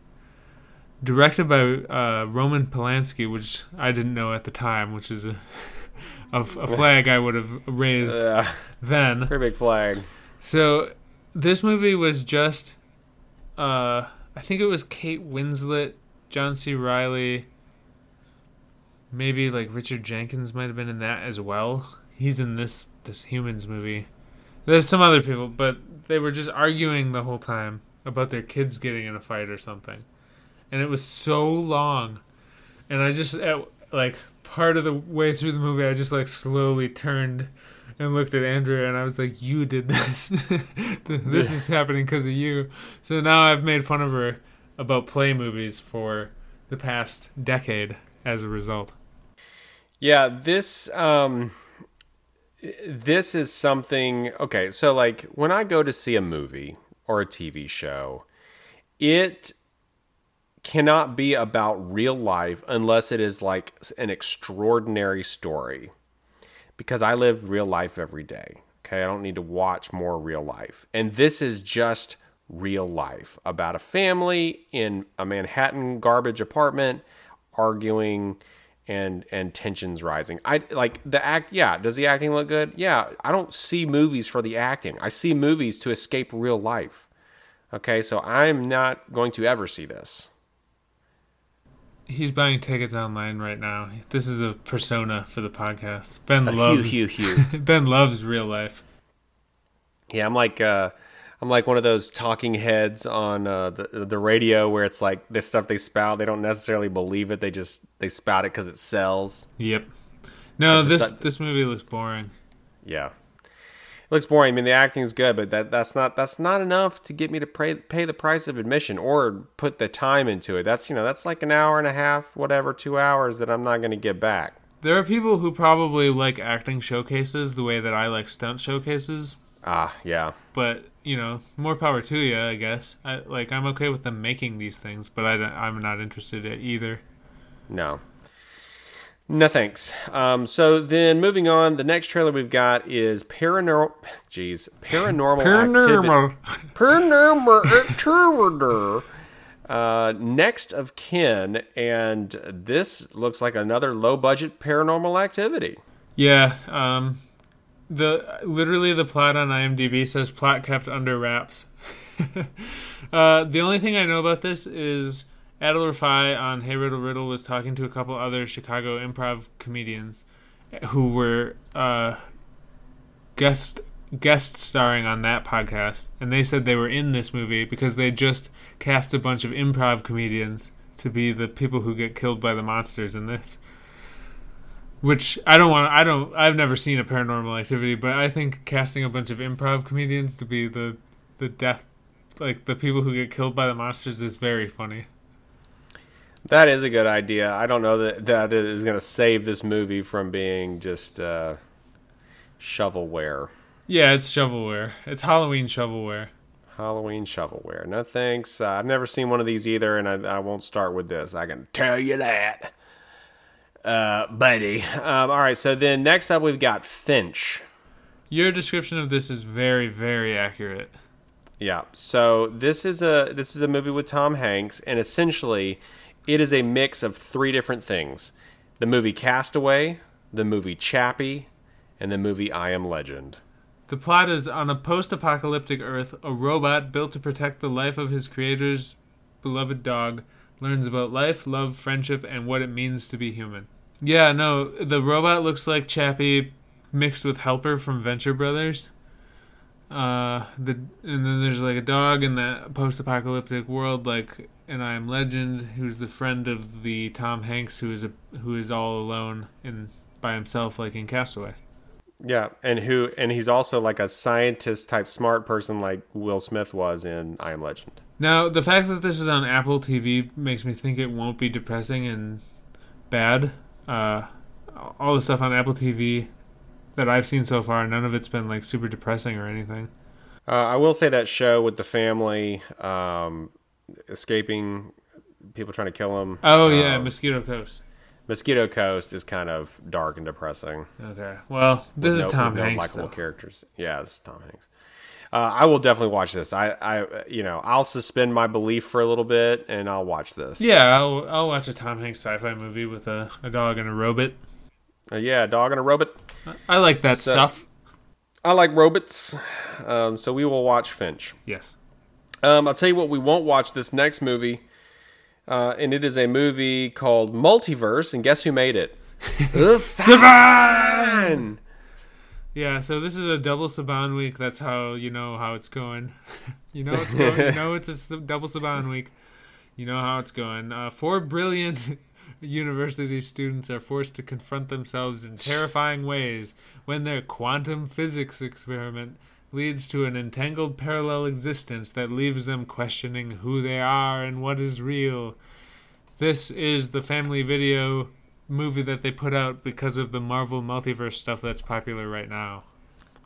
directed by uh, Roman Polanski, which I didn't know at the time, which is a a, a flag I would have raised then. pretty big flag. So this movie was just, uh, I think it was Kate Winslet, John C. Reilly, maybe like Richard Jenkins might have been in that as well. He's in this this Humans movie. There's some other people, but they were just arguing the whole time about their kids getting in a fight or something, and it was so long, and I just at, like part of the way through the movie, I just like slowly turned and looked at Andrea and I was like, "You did this. this is happening because of you." So now I've made fun of her about play movies for the past decade as a result. Yeah, this um this is something okay, so like when I go to see a movie or a TV show, it cannot be about real life unless it is like an extraordinary story. Because I live real life every day. Okay, I don't need to watch more real life. And this is just real life about a family in a Manhattan garbage apartment arguing and and tensions rising. I like the act yeah, does the acting look good? Yeah, I don't see movies for the acting. I see movies to escape real life. Okay, so I'm not going to ever see this. He's buying tickets online right now. This is a persona for the podcast. Ben A loves hue, hue. Ben loves real life. Yeah, I'm like uh I'm like one of those talking heads on uh, the the radio where it's like this stuff they spout. They don't necessarily believe it. They just they spout it because it sells. Yep. No, this stu- this movie looks boring. Yeah, it looks boring. I mean, the acting's good, but that that's not that's not enough to get me to pay pay the price of admission or put the time into it. That's you know that's like an hour and a half, whatever, two hours that I'm not going to get back. There are people who probably like acting showcases the way that I like stunt showcases, Ah, yeah. but you know, more power to you, I guess. I like I'm okay with them making these things, but I don't, I'm not interested in either. No. No thanks. Um, so then moving on, the next trailer we've got is paranormal. Jeez, paranormal. Paranormal. Activity, paranormal activity. Uh, next of kin, and this looks like another low budget paranormal activity. Yeah, um, the literally the plot on IMDb says plot kept under wraps. uh, the only thing I know about this is Adal Rifai on Hey Riddle Riddle was talking to a couple other Chicago improv comedians who were uh, guest guest starring on that podcast, and they said they were in this movie because they just cast a bunch of improv comedians to be the people who get killed by the monsters in this which I don't want. I don't. I've never seen a Paranormal Activity, but I think casting a bunch of improv comedians to be the the death, like the people who get killed by the monsters, is very funny. That is a good idea. I don't know that that is going to save this movie from being just uh, shovelware. Yeah, it's shovelware. It's Halloween shovelware. Halloween shovelware. No thanks. Uh, I've never seen one of these either, and I, I won't start with this. I can tell you that, uh, buddy. Um, all right. So then next up, we've got Finch. Your description of this is very, very accurate. Yeah. So this is a this is a movie with Tom Hanks, and essentially, it is a mix of three different things: the movie Castaway, the movie Chappie, and the movie I Am Legend. The plot is on a post apocalyptic Earth, a robot built to protect the life of his creator's beloved dog learns about life, love, friendship, and what it means to be human. Yeah, no, the robot looks like Chappie mixed with Helper from Venture Brothers. Uh, the and then there's like a dog in that post-apocalyptic world, like an I Am Legend, who's the friend of the Tom Hanks, who is a who is all alone and by himself, like in Castaway. Yeah, and who and he's also like a scientist type smart person like Will Smith was in I Am Legend. Now, the fact that this is on Apple TV makes me think it won't be depressing and bad. Uh, all the stuff on Apple TV that I've seen so far, none of it's been like super depressing or anything. Uh, I will say that show with the family um, escaping people trying to kill them. Oh yeah, um, Mosquito Coast. Mosquito Coast is kind of dark and depressing. Okay, well, this With is no- Tom no Hanks. likable though. characters. Yeah, this is Tom Hanks. Uh, I will definitely watch this. I, I, you know, I'll suspend my belief for a little bit and I'll watch this. Yeah, I'll I'll watch a Tom Hanks sci-fi movie with a, a dog and a robot. Uh, yeah, a dog and a robot. I like that So- stuff. I like robots. Um, so we will watch Finch. Yes. Um, I'll tell you what, we won't watch this next movie. Uh, and it is a movie called Multiverse. And guess who made it? Saban! Yeah, so this is a double Saban week. That's how you know how it's going. you know it's going. You know it's a double Saban week. You know how it's going. Uh, four brilliant university students are forced to confront themselves in terrifying ways when their quantum physics experiment leads to an entangled parallel existence that leaves them questioning who they are and what is real. This is the family video movie that they put out because of the Marvel multiverse stuff that's popular right now.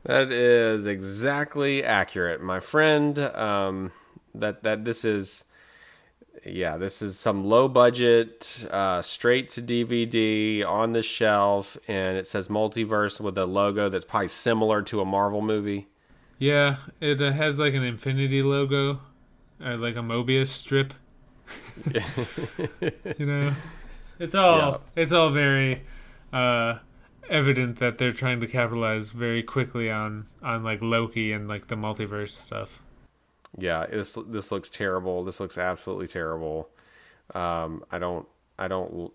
That is exactly accurate, my friend. Um, that that this is yeah, this is some low budget, uh, straight to DVD on the shelf, and it says multiverse with a logo that's probably similar to a Marvel movie. Yeah, it uh, has like an Infinity logo, uh, like a Mobius strip. you know, it's all Yeah. it's all very uh, evident that they're trying to capitalize very quickly on on like Loki and like the multiverse stuff. Yeah, this this looks terrible. This looks absolutely terrible. Um, I don't, I don't,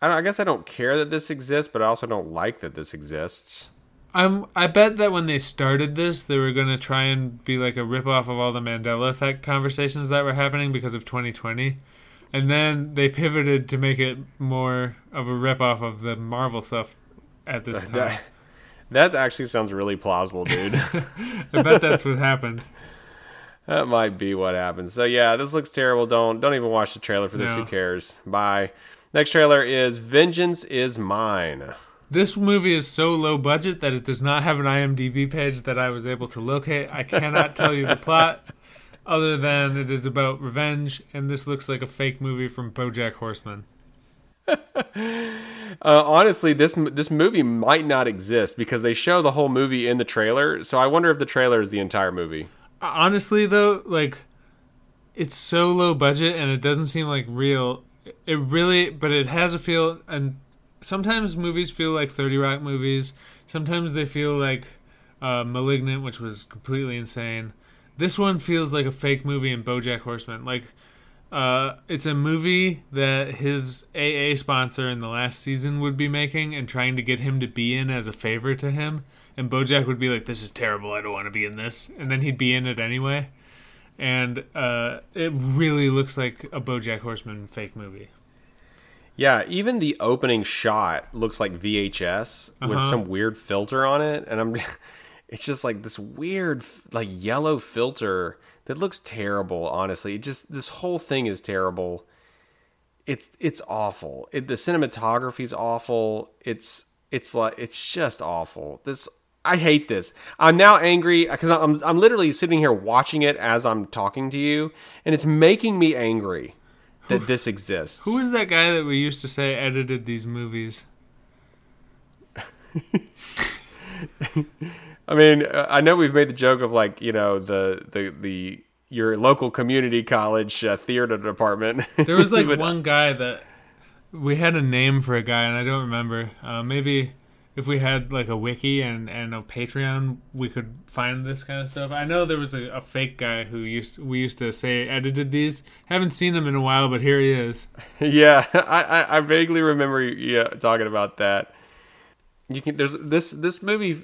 I don't. I guess I don't care that this exists, but I also don't like that this exists. I'm I bet that when they started this, they were gonna try and be like a ripoff of all the Mandela effect conversations that were happening because of 2020, and then they pivoted to make it more of a ripoff of the Marvel stuff at this time. That that actually sounds really plausible, dude. I bet that's what happened. that might be what happens. So yeah, this looks terrible. Don't don't even watch the trailer for this. No. Who cares? Bye. Next trailer is Vengeance is Mine. This movie is so low budget that it does not have an IMDb page that I was able to locate. I cannot tell you the plot, other than it is about revenge, and this looks like a fake movie from BoJack Horseman. Uh, honestly, this this movie might not exist because they show the whole movie in the trailer. So I wonder if the trailer is the entire movie. honestly though like it's so low budget and it doesn't seem like real it really but it has a feel and sometimes movies feel like 30 rock movies sometimes they feel like uh, malignant which was completely insane this one feels like a fake movie in bojack horseman like uh, it's a movie that his AA sponsor in the last season would be making and trying to get him to be in as a favor to him. And Bojack would be like, "This is terrible. I don't want to be in this," and then he'd be in it anyway. And uh, it really looks like a BoJack Horseman fake movie. Yeah, even the opening shot looks like VHS with Uh-huh. some weird filter on it, and I'm. It's just like this weird, like yellow filter that looks terrible. Honestly, it just this whole thing is terrible. It's it's awful. It, the cinematography's awful. It's it's like it's just awful. This I hate this. I'm now angry because I'm I'm literally sitting here watching it as I'm talking to you, and it's making me angry that this exists. who is that guy that we used to say edited these movies? I mean, uh, I know we've made the joke of like you know the the the your local community college uh, theater department. There was like But- one guy that we had a name for a guy, and I don't remember. Uh, maybe if we had like a wiki and, and a Patreon, we could find this kind of stuff. I know there was a, a fake guy who used we used to say edited these. Haven't seen him in a while, but here he is. Yeah, I, I I vaguely remember yeah talking about that. You can there's this this movie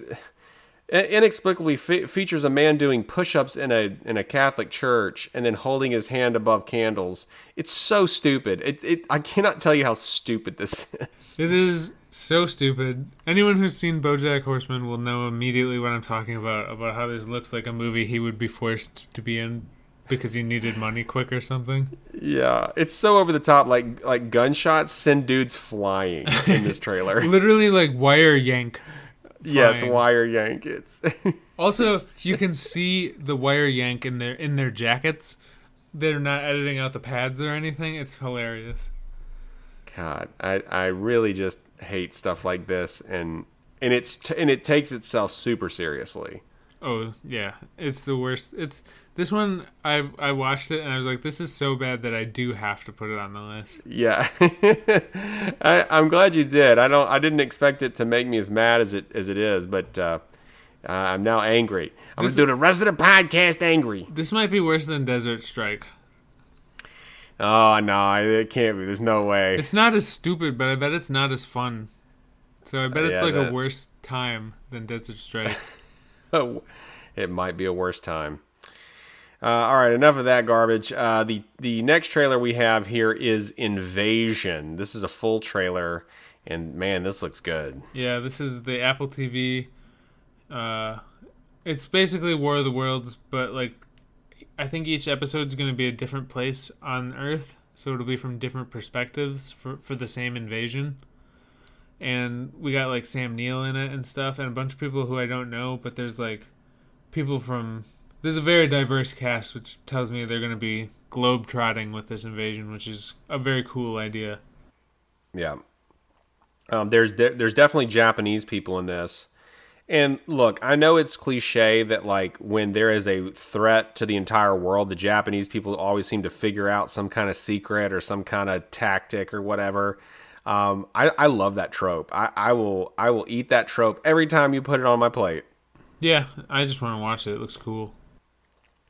inexplicably fe- features a man doing push-ups in a in a Catholic church and then holding his hand above candles. It's so stupid. It, it I cannot tell you how stupid this is. It is so stupid. Anyone who's seen BoJack Horseman will know immediately what I'm talking about. About how this looks like a movie he would be forced to be in because he needed money quick or something. Yeah, it's so over the top. Like like gunshots send dudes flying in this trailer. Literally like wire yank. Yes, wire yank. It's Also, you can see the wire yank in their in their jackets. They're not editing out the pads or anything. It's hilarious. God, I I really just hate stuff like this, and and it's t- and it takes itself super seriously. Oh yeah, it's the worst. It's this one. I I watched it and I was like, this is so bad that I do have to put it on the list. Yeah, I, I'm glad you did. I don't. I didn't expect it to make me as mad as it as it is, but uh, uh, I'm now angry. I'm I'm gonna do the rest of the podcast angry. This might be worse than Desert Strike. Oh no, it can't be. There's no way. It's not as stupid, but I bet it's not as fun. So I bet it's Yeah, like that- a worse time than Desert Strike. it might be a worse time. Uh, all right, enough of that garbage. Uh, the the next trailer we have here is Invasion. This is a full trailer, and man, this looks good. Yeah, this is the Apple TV. Uh, it's basically War of the Worlds, but like, I think each episode is going to be a different place on Earth, so it'll be from different perspectives for for the same invasion. And we got like Sam Neill in it and stuff, and a bunch of people who I don't know, but there's like people from. There's a very diverse cast, which tells me they're going to be globe trotting with this invasion, which is a very cool idea. Yeah. Um, there's de- there's definitely Japanese people in this. And look, I know it's cliche that like when there is a threat to the entire world, the Japanese people always seem to figure out some kind of secret or some kind of tactic or whatever. Um, I, I love that trope. I, I will I will eat that trope every time you put it on my plate. Yeah, I just want to watch it. It looks cool.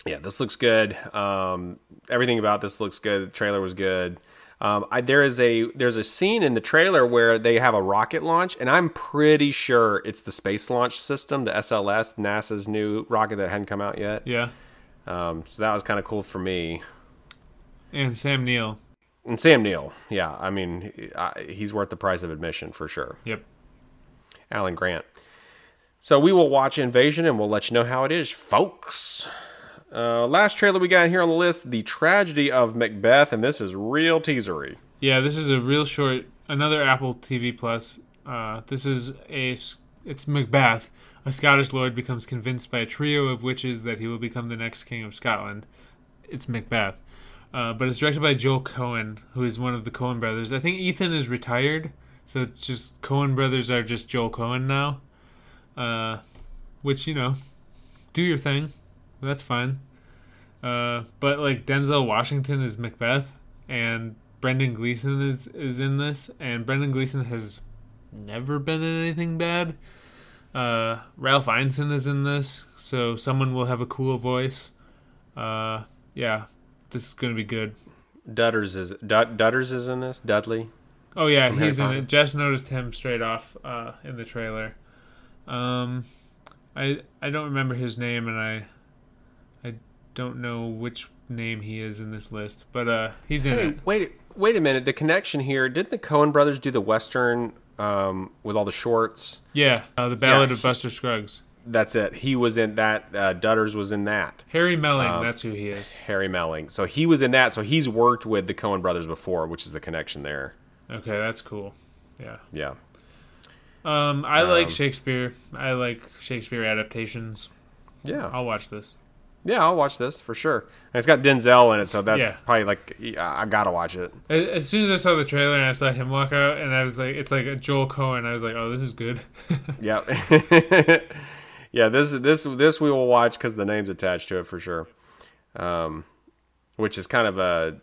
Yeah, this looks good. Um, everything about this looks good. The trailer was good. Um, I, there is a there's a scene in the trailer where they have a rocket launch, and I'm pretty sure it's the Space Launch System, the SLS, NASA's new rocket that hadn't come out yet. Yeah. Um, so that was kind of cool for me. And Sam Neill. And Sam Neill, yeah, I mean, I, he's worth the price of admission for sure. Yep. Alan Grant. So we will watch Invasion, and we'll let you know how it is, folks. Uh, last trailer we got here on the list: The Tragedy of Macbeth, and this is real teasery. Yeah, this is a real short. Another Apple TV Plus. Uh, this is a, It's Macbeth. A Scottish lord becomes convinced by a trio of witches that he will become the next king of Scotland. It's Macbeth. Uh, but it's directed by Joel Coen, who is one of the Coen brothers. I think Ethan is retired, so it's just Coen brothers are just Joel Coen now. Uh, which you know, do your thing. That's fine. Uh, but like Denzel Washington is Macbeth, and Brendan Gleeson is is in this, and Brendan Gleeson has never been in anything bad. Uh, Ralph Ineson is in this, so someone will have a cool voice. Uh, yeah, this is gonna be good. Dutters is Dutters is in this. Dudley. Oh yeah, From Harry he's in Potter. it. Jess noticed him straight off uh, in the trailer. Um, I I don't remember his name, and I don't know which name he is in this list, but uh, he's in Hey, it. wait, wait a minute. The connection here. Didn't the Coen brothers do the western um, with all the shorts? Yeah, uh, the Ballad Yeah, of Buster Scruggs. That's it. He was in that. Uh, Dutters was in that. Harry Melling, Um, that's who he is. Harry Melling. So he was in that. So he's worked with the Coen brothers before, which is the connection there. Okay, that's cool. Yeah. Yeah. Um, I like Um, Shakespeare. I like Shakespeare adaptations. Yeah. I'll watch this. Yeah, I'll watch this for sure. And it's got Denzel in it, so that's Yeah. probably like I gotta watch it. As soon as I saw the trailer and I saw him walk out, and I was like, it's like a Joel Coen. I was like, oh, this is good. Yeah, yeah. This this this we will watch because the name's attached to it for sure. Um, which is kind of a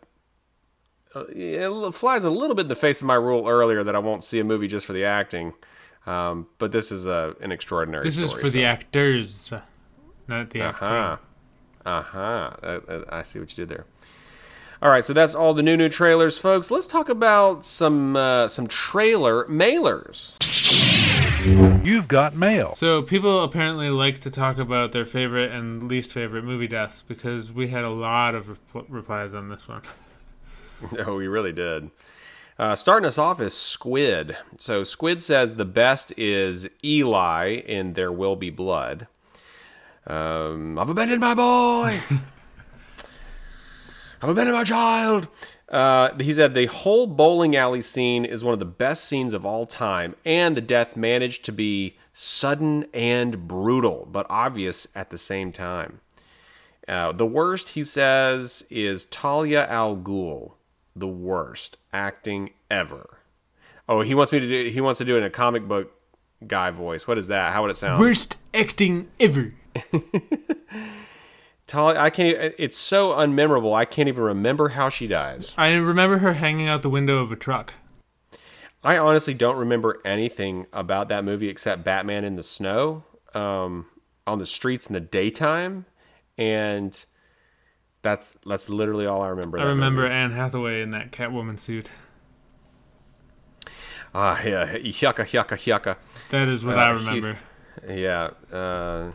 it flies a little bit in the face of my rule earlier that I won't see a movie just for the acting. Um, but this is a an extraordinary. this is story, for the actors, not the acting. Uh-huh. Uh-huh. Uh, uh, I see what you did there. All right, so that's all the new new trailers, folks. Let's talk about some uh, some trailer mailers. You've got mail. So people apparently like to talk about their favorite and least favorite movie deaths because we had a lot of rep- replies on this one. No, we really did. Uh, starting us off is Squid. So Squid says the best is Eli in There Will Be Blood. Um, I've abandoned my boy. I've abandoned my child. Uh, he said the whole bowling alley scene is one of the best scenes of all time, and the death managed to be sudden and brutal, but obvious at the same time. Uh, the worst, he says, is Talia al Ghul. The worst acting ever. Oh, he wants me to do. He wants to do it in a comic book guy voice. What is that? How would it sound? Worst acting ever. Talia, I can't. It's so unmemorable. I can't even remember how she dies. I remember her hanging out the window of a truck. I honestly don't remember anything about that movie except Batman in the snow, um, on the streets in the daytime, and that's that's literally all I remember. I remember movie. Anne Hathaway in that Catwoman suit. Ah, yeah, yucca, yucca, yucca. That is what Uh, I he- remember. Yeah. Uh,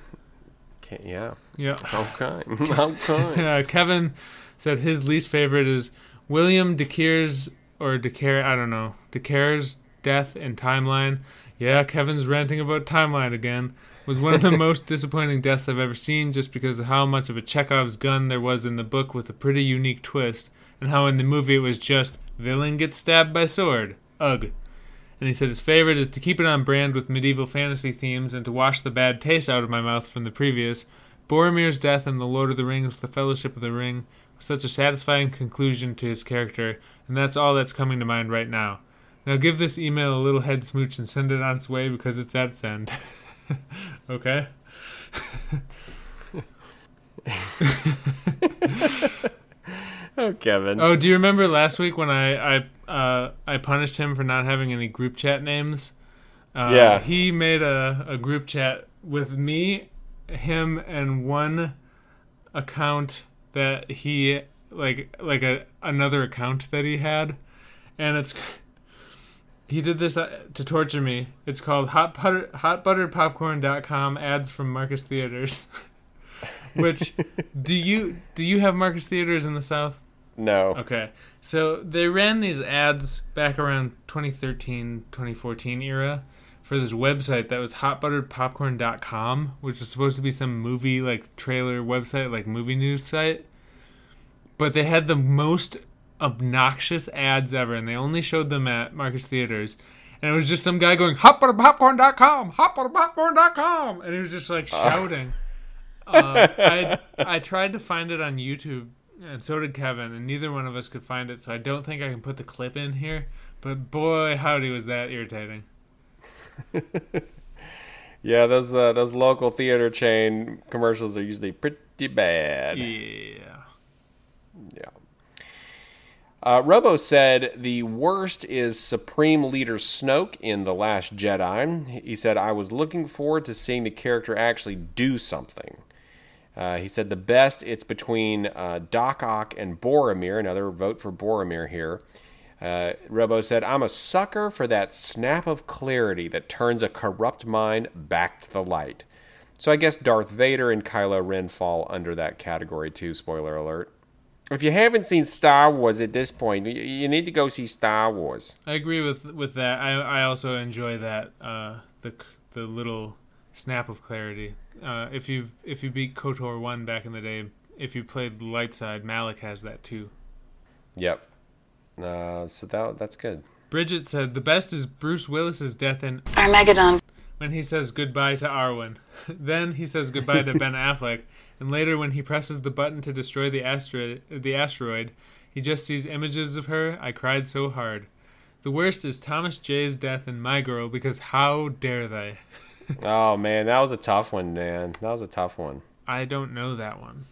can't, yeah. Yeah. Okay. okay. Uh, Kevin said his least favorite is William DeCere's or DeCare, I don't know, DeCare's death in Timeline. Yeah, Kevin's ranting about Timeline again. Was one of the most disappointing deaths I've ever seen just because of how much of a Chekhov's gun there was in the book with a pretty unique twist, and how in the movie it was just villain gets stabbed by sword. Ugh. And he said his favorite is to keep it on brand with medieval fantasy themes and to wash the bad taste out of my mouth from the previous. Boromir's death in The Lord of the Rings, The Fellowship of the Ring, was such a satisfying conclusion to his character, and that's all that's coming to mind right now. Now give this email a little head smooch and send it on its way because it's at its end. okay? Oh, Kevin. Oh, do you remember last week when I I uh, I punished him for not having any group chat names? Uh, Yeah. He made a, a group chat with me, him, and one account that he like like a another account that he had, and it's he did this uh, to torture me. It's called hot butter hotbutterpopcorn.com ads from Marcus Theaters. Which do you do you have Marcus Theaters in the South? No. Okay. So they ran these ads back around 2013, 2014 era for this website that was hotbutteredpopcorn.com, which was supposed to be some movie like trailer website, like movie news site. But they had the most obnoxious ads ever, and they only showed them at Marcus Theaters. And it was just some guy going, hotbutterpopcorn.com, hotbutterpopcorn.com. And he was just like shouting. uh, I I tried to find it on YouTube, and so did Kevin, and neither one of us could find it. So I don't think I can put the clip in here. But boy, howdy, was that irritating! Yeah, those uh, those local theater chain commercials are usually pretty bad. Yeah. Yeah. Uh, Robo said the worst is Supreme Leader Snoke in The Last Jedi. He said, I was looking forward to seeing the character actually do something. Uh, he said the best, it's between uh, Doc Ock and Boromir. Another vote for Boromir here. Uh, Robo said, I'm a sucker for that snap of clarity that turns a corrupt mind back to the light. So I guess Darth Vader and Kylo Ren fall under that category too, spoiler alert. If you haven't seen Star Wars at this point, you, need to go see Star Wars. I agree with with that. I I also enjoy that uh, the the little snap of clarity. Uh, if you if you beat Kotor one back in the day, if you played the light side, Malik has that too. Yep. Uh, so that that's good. Bridget said the best is Bruce Willis's death in Armageddon. when he says goodbye to Arwen. then he says goodbye to Ben Affleck, and later when he presses the button to destroy the asteroid, the asteroid, he just sees images of her. I cried so hard. The worst is Thomas J's death in My Girl because how dare they? Oh man, that was a tough one, man. That was a tough one. I don't know that one.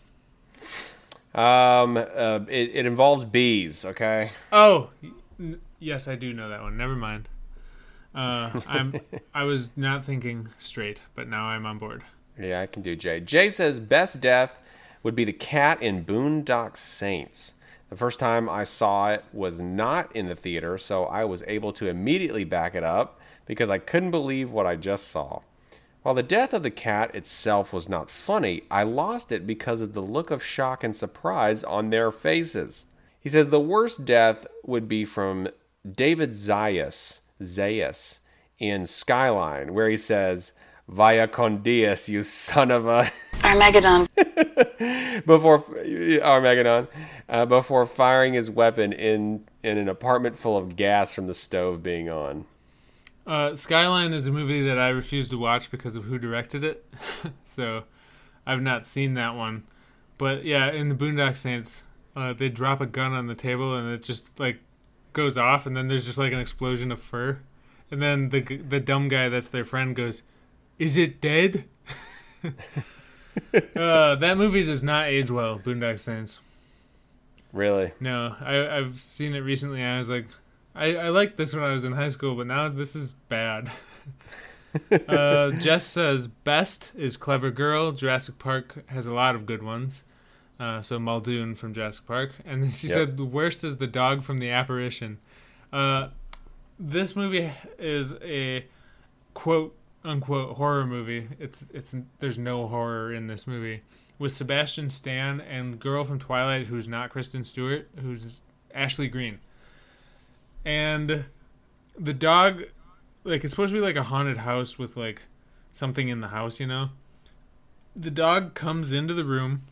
Um, uh, it, it involves bees. Okay. Oh, n- yes, I do know that one. Never mind. Uh, I'm I was not thinking straight, but now I'm on board. Yeah, I can do Jay. Jay says best death would be the cat in Boondock Saints. The first time I saw it was not in the theater, so I was able to immediately back it up because I couldn't believe what I just saw. While the death of the cat itself was not funny, I lost it because of the look of shock and surprise on their faces. He says the worst death would be from David Zayas, Zayas in Skyline, where he says, Vaya con Dios, you son of a. Armageddon. before Armageddon, uh, before firing his weapon in in an apartment full of gas from the stove being on. Uh, Skyline is a movie that I refuse to watch because of who directed it, so I've not seen that one. But yeah, in the Boondock Saints, uh, they drop a gun on the table and it just like goes off, and then there's just like an explosion of fur, and then the the dumb guy that's their friend goes, "Is it dead?" uh, that movie does not age well. Boondock Saints. Really? No, I, I've seen it recently. And I was like, I, I liked this when I was in high school, but now this is bad. uh, Jess says best is Clever Girl. Jurassic Park has a lot of good ones. Uh, so Muldoon from Jurassic Park, and then she Yep. said the worst is the dog from The Apparition. Uh, this movie is a quote unquote horror movie. It's it's there's no horror in this movie with Sebastian Stan and girl from Twilight who's not Kristen Stewart, who's Ashley Greene. And the dog like it's supposed to be like a haunted house with like something in the house, you know. The dog comes into the room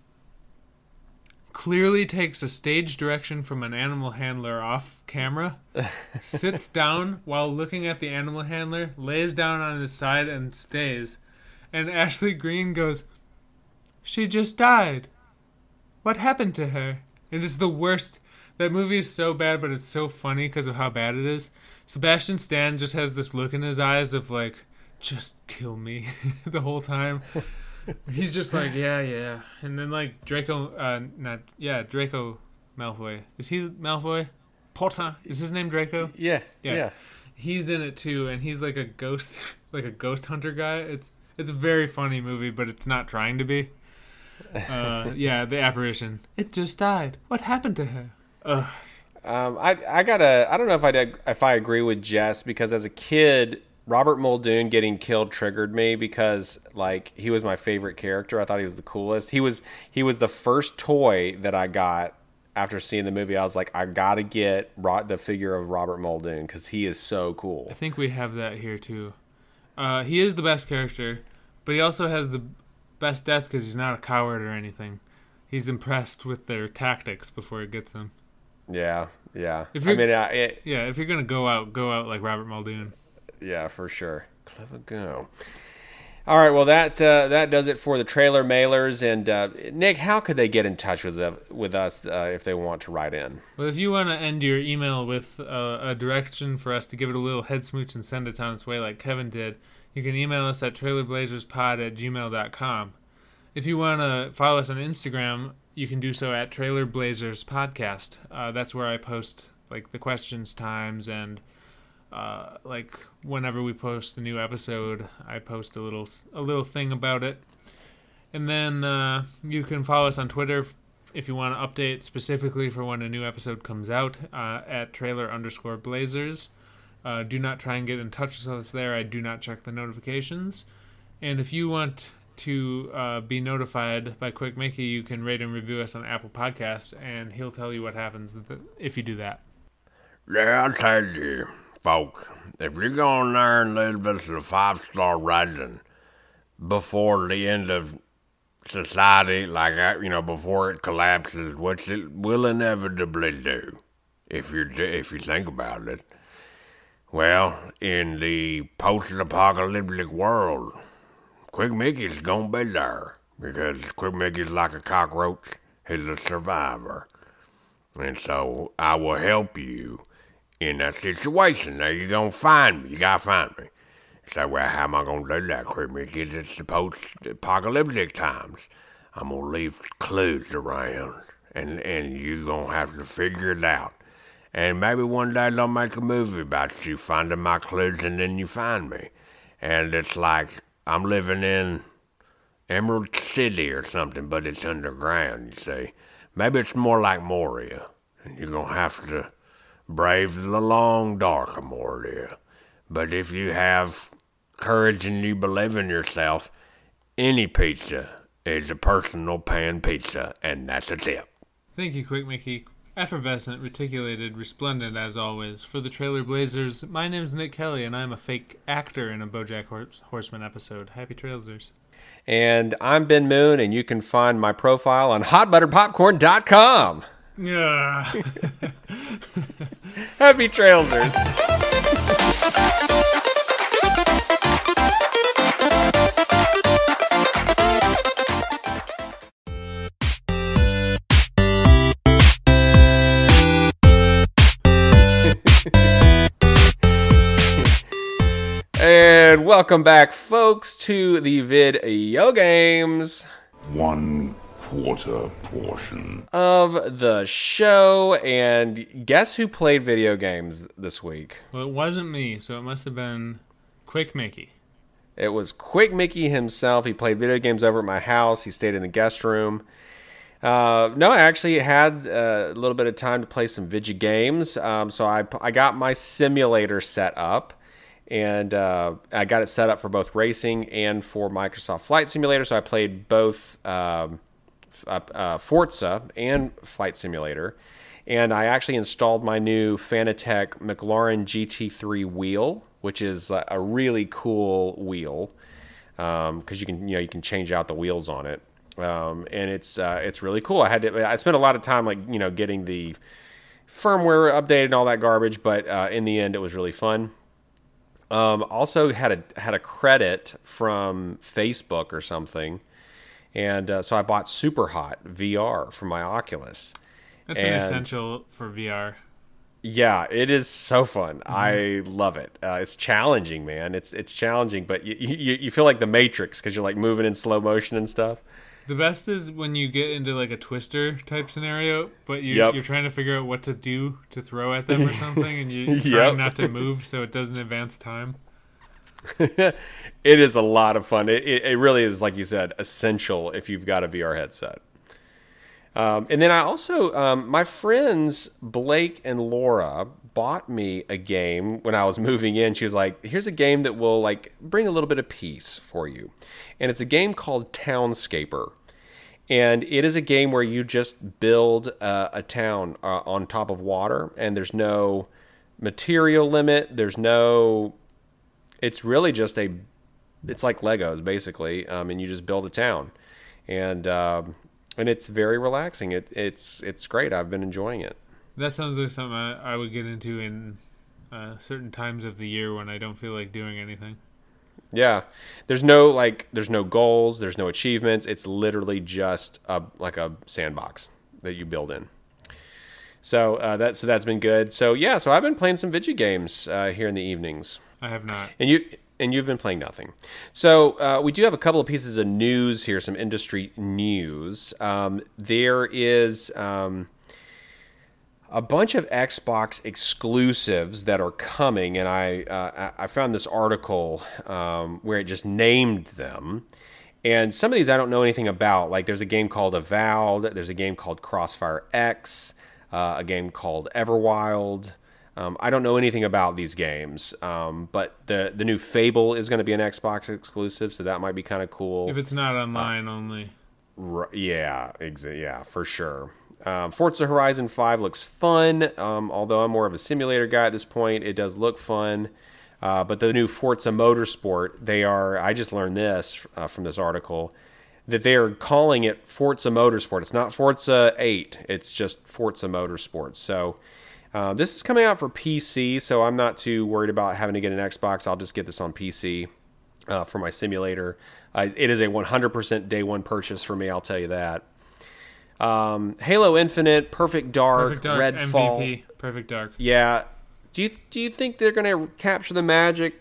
clearly takes a stage direction from an animal handler off camera, sits down while looking at the animal handler, lays down on his side and stays. And Ashley Greene goes, She just died. What happened to her? It is the worst. That movie is so bad, but it's so funny because of how bad it is. Sebastian Stan just has this look in his eyes of like, just kill me the whole time. He's just like, yeah, yeah. And then like Draco, uh, not, yeah, Draco Malfoy. Is he Malfoy? Potter. Is his name Draco? Yeah, Yeah. yeah. He's in it too, and he's like a ghost, like a ghost hunter guy. It's it's a very funny movie, but it's not trying to be. Uh, yeah, the apparition. It just died. What happened to her? Um, I I gotta I don't know if I if I agree with Jess because as a kid Robert Muldoon getting killed triggered me because like he was my favorite character. I thought he was the coolest. He was he was the first toy that I got after seeing the movie. I was like I gotta get the figure of Robert Muldoon because he is so cool. I think we have that here too. Uh, he is the best character, but he also has the best death because he's not a coward or anything. He's impressed with their tactics before it gets him. Yeah, yeah. If I you're- mean, I, it, Yeah, if you're gonna go out, go out like Robert Muldoon. Yeah, for sure. Clever go. All right, well that uh, that does it for the trailer mailers. And uh, Nick, how could they get in touch with uh, with us uh, if they want to write in? Well, if you want to end your email with uh, a direction for us to give it a little head smooch and send it on its way like Kevin did, you can email us at trailerblazerspod at gmail.com. If you want to follow us on Instagram, you can do so at Trailer Blazers Podcast. Uh, that's where I post like the questions times and uh, like whenever we post a new episode, I post a little a little thing about it. And then uh, you can follow us on Twitter if you want to update specifically for when a new episode comes out uh, at trailer underscore blazers. Uh, do not try and get in touch with us there. I do not check the notifications. And if you want to uh, be notified by Quick Mickey, you can rate and review us on Apple Podcasts, and he'll tell you what happens if you do that. Yeah, I'll tell you, folks, if you go in there and leave us a five star rating before the end of society, like, uh, you know, before it collapses, which it will inevitably do, if you if you think about it. Well, in the post apocalyptic world, Quick Mickey's gonna be there because Quick Mickey's like a cockroach. He's a survivor. And so I will help you in that situation. Now you're gonna find me. You gotta find me. So well, how am I gonna do that, Quick Mickey? It's the post-apocalyptic times. I'm gonna leave clues around, and and you're gonna have to figure it out. And maybe one day they'll make a movie about you finding my clues, and then you find me. And it's like I'm living in Emerald City or something, but it's underground, you see. Maybe it's more like Moria. And you're going to have to brave the long dark of Moria. But if you have courage and you believe in yourself, any pizza is a personal pan pizza, and that's a tip. Thank you, Quick Mickey. Effervescent, reticulated, resplendent as always. For the Trailer Blazers, my name is Nick Kelly, and I'm a fake actor in a BoJack Hors- Horseman episode. Happy Trailsers. And I'm Ben Moon, and you can find my profile on hotbutterpopcorn.com. Yeah. Happy Trailsers. And welcome back, folks, to the video games one quarter portion. of the show. And guess who played video games this week? well, it wasn't me, so it must have been Quick Mickey. It was Quick Mickey himself. He played video games over at my house. He stayed in the guest room. Uh, no, I actually had uh, a little bit of time to play some video games. Um, so I, I got my simulator set up. And uh, I got it set up for both racing and for Microsoft Flight Simulator. So I played both um, uh, uh, Forza and Flight Simulator. And I actually installed my new Fanatec McLaren GT3 wheel, which is a really cool wheel because you can you know you can change out the wheels on it, um, and it's uh, it's really cool. I had to, I spent a lot of time like you know getting the firmware updated and all that garbage, but uh, in the end it was really fun. Um, also had a had a credit from Facebook or something, and uh, so I bought Super Hot VR for my Oculus. That's an essential for VR. Yeah, it is so fun. I love it. Uh, it's challenging, man. It's it's challenging, but you you, you feel like the Matrix because you're like moving in slow motion and stuff. The best is when you get into like a twister type scenario, but you, Yep. you're trying to figure out what to do to throw at them or something, and you're Yep. trying not to move so it doesn't advance time. it is a lot of fun. It, it, it really is, like you said, essential if you've got a VR headset. Um, and then I also, um, my friends Blake and Laura bought me a game when I was moving in. She was like, "Here's a game that will like bring a little bit of peace for you," and it's a game called Townscaper. And it is a game where you just build uh, a town uh, on top of water, and there's no material limit. There's no it's really just a it's like legos basically um, and you just build a town and um, and it's very relaxing. It, it's it's great. I've been enjoying it. That sounds like something I, I would get into in uh, certain times of the year when I don't feel like doing anything. yeah. There's no like there's no goals. There's no achievements. It's literally just a like a sandbox that you build in. So uh, that so that's been good. So yeah so i've been playing some video games uh, here in the evenings. I have not. And you and you've been playing nothing. So uh, we do have a couple of pieces of news here, some industry news. Um, there is um, a bunch of Xbox exclusives that are coming, and I uh, I found this article um, where it just named them. And some of these I don't know anything about. Like there's a game called Avowed. There's a game called Crossfire X. Uh, a game called Everwild. Um, I don't know anything about these games, um, but the the new Fable is going to be an Xbox exclusive, so that might be kind of cool. If it's not online only, R- yeah, exa- yeah, for sure. Um, Forza Horizon 5 looks fun, um, although I'm more of a simulator guy at this point. It does look fun. Uh, but the new Forza Motorsport, they are, I just learned this uh, from this article, that they are calling it Forza Motorsport. It's not Forza 8, it's just Forza Motorsport. So uh, this is coming out for PC, so I'm not too worried about having to get an Xbox. I'll just get this on PC uh, for my simulator. Uh, it is a 100% day one purchase for me, I'll tell you that. Um, Halo Infinite, Perfect Dark, Perfect Dark Redfall. MVP, Perfect Dark. Yeah. Do you do you think they're going to capture the magic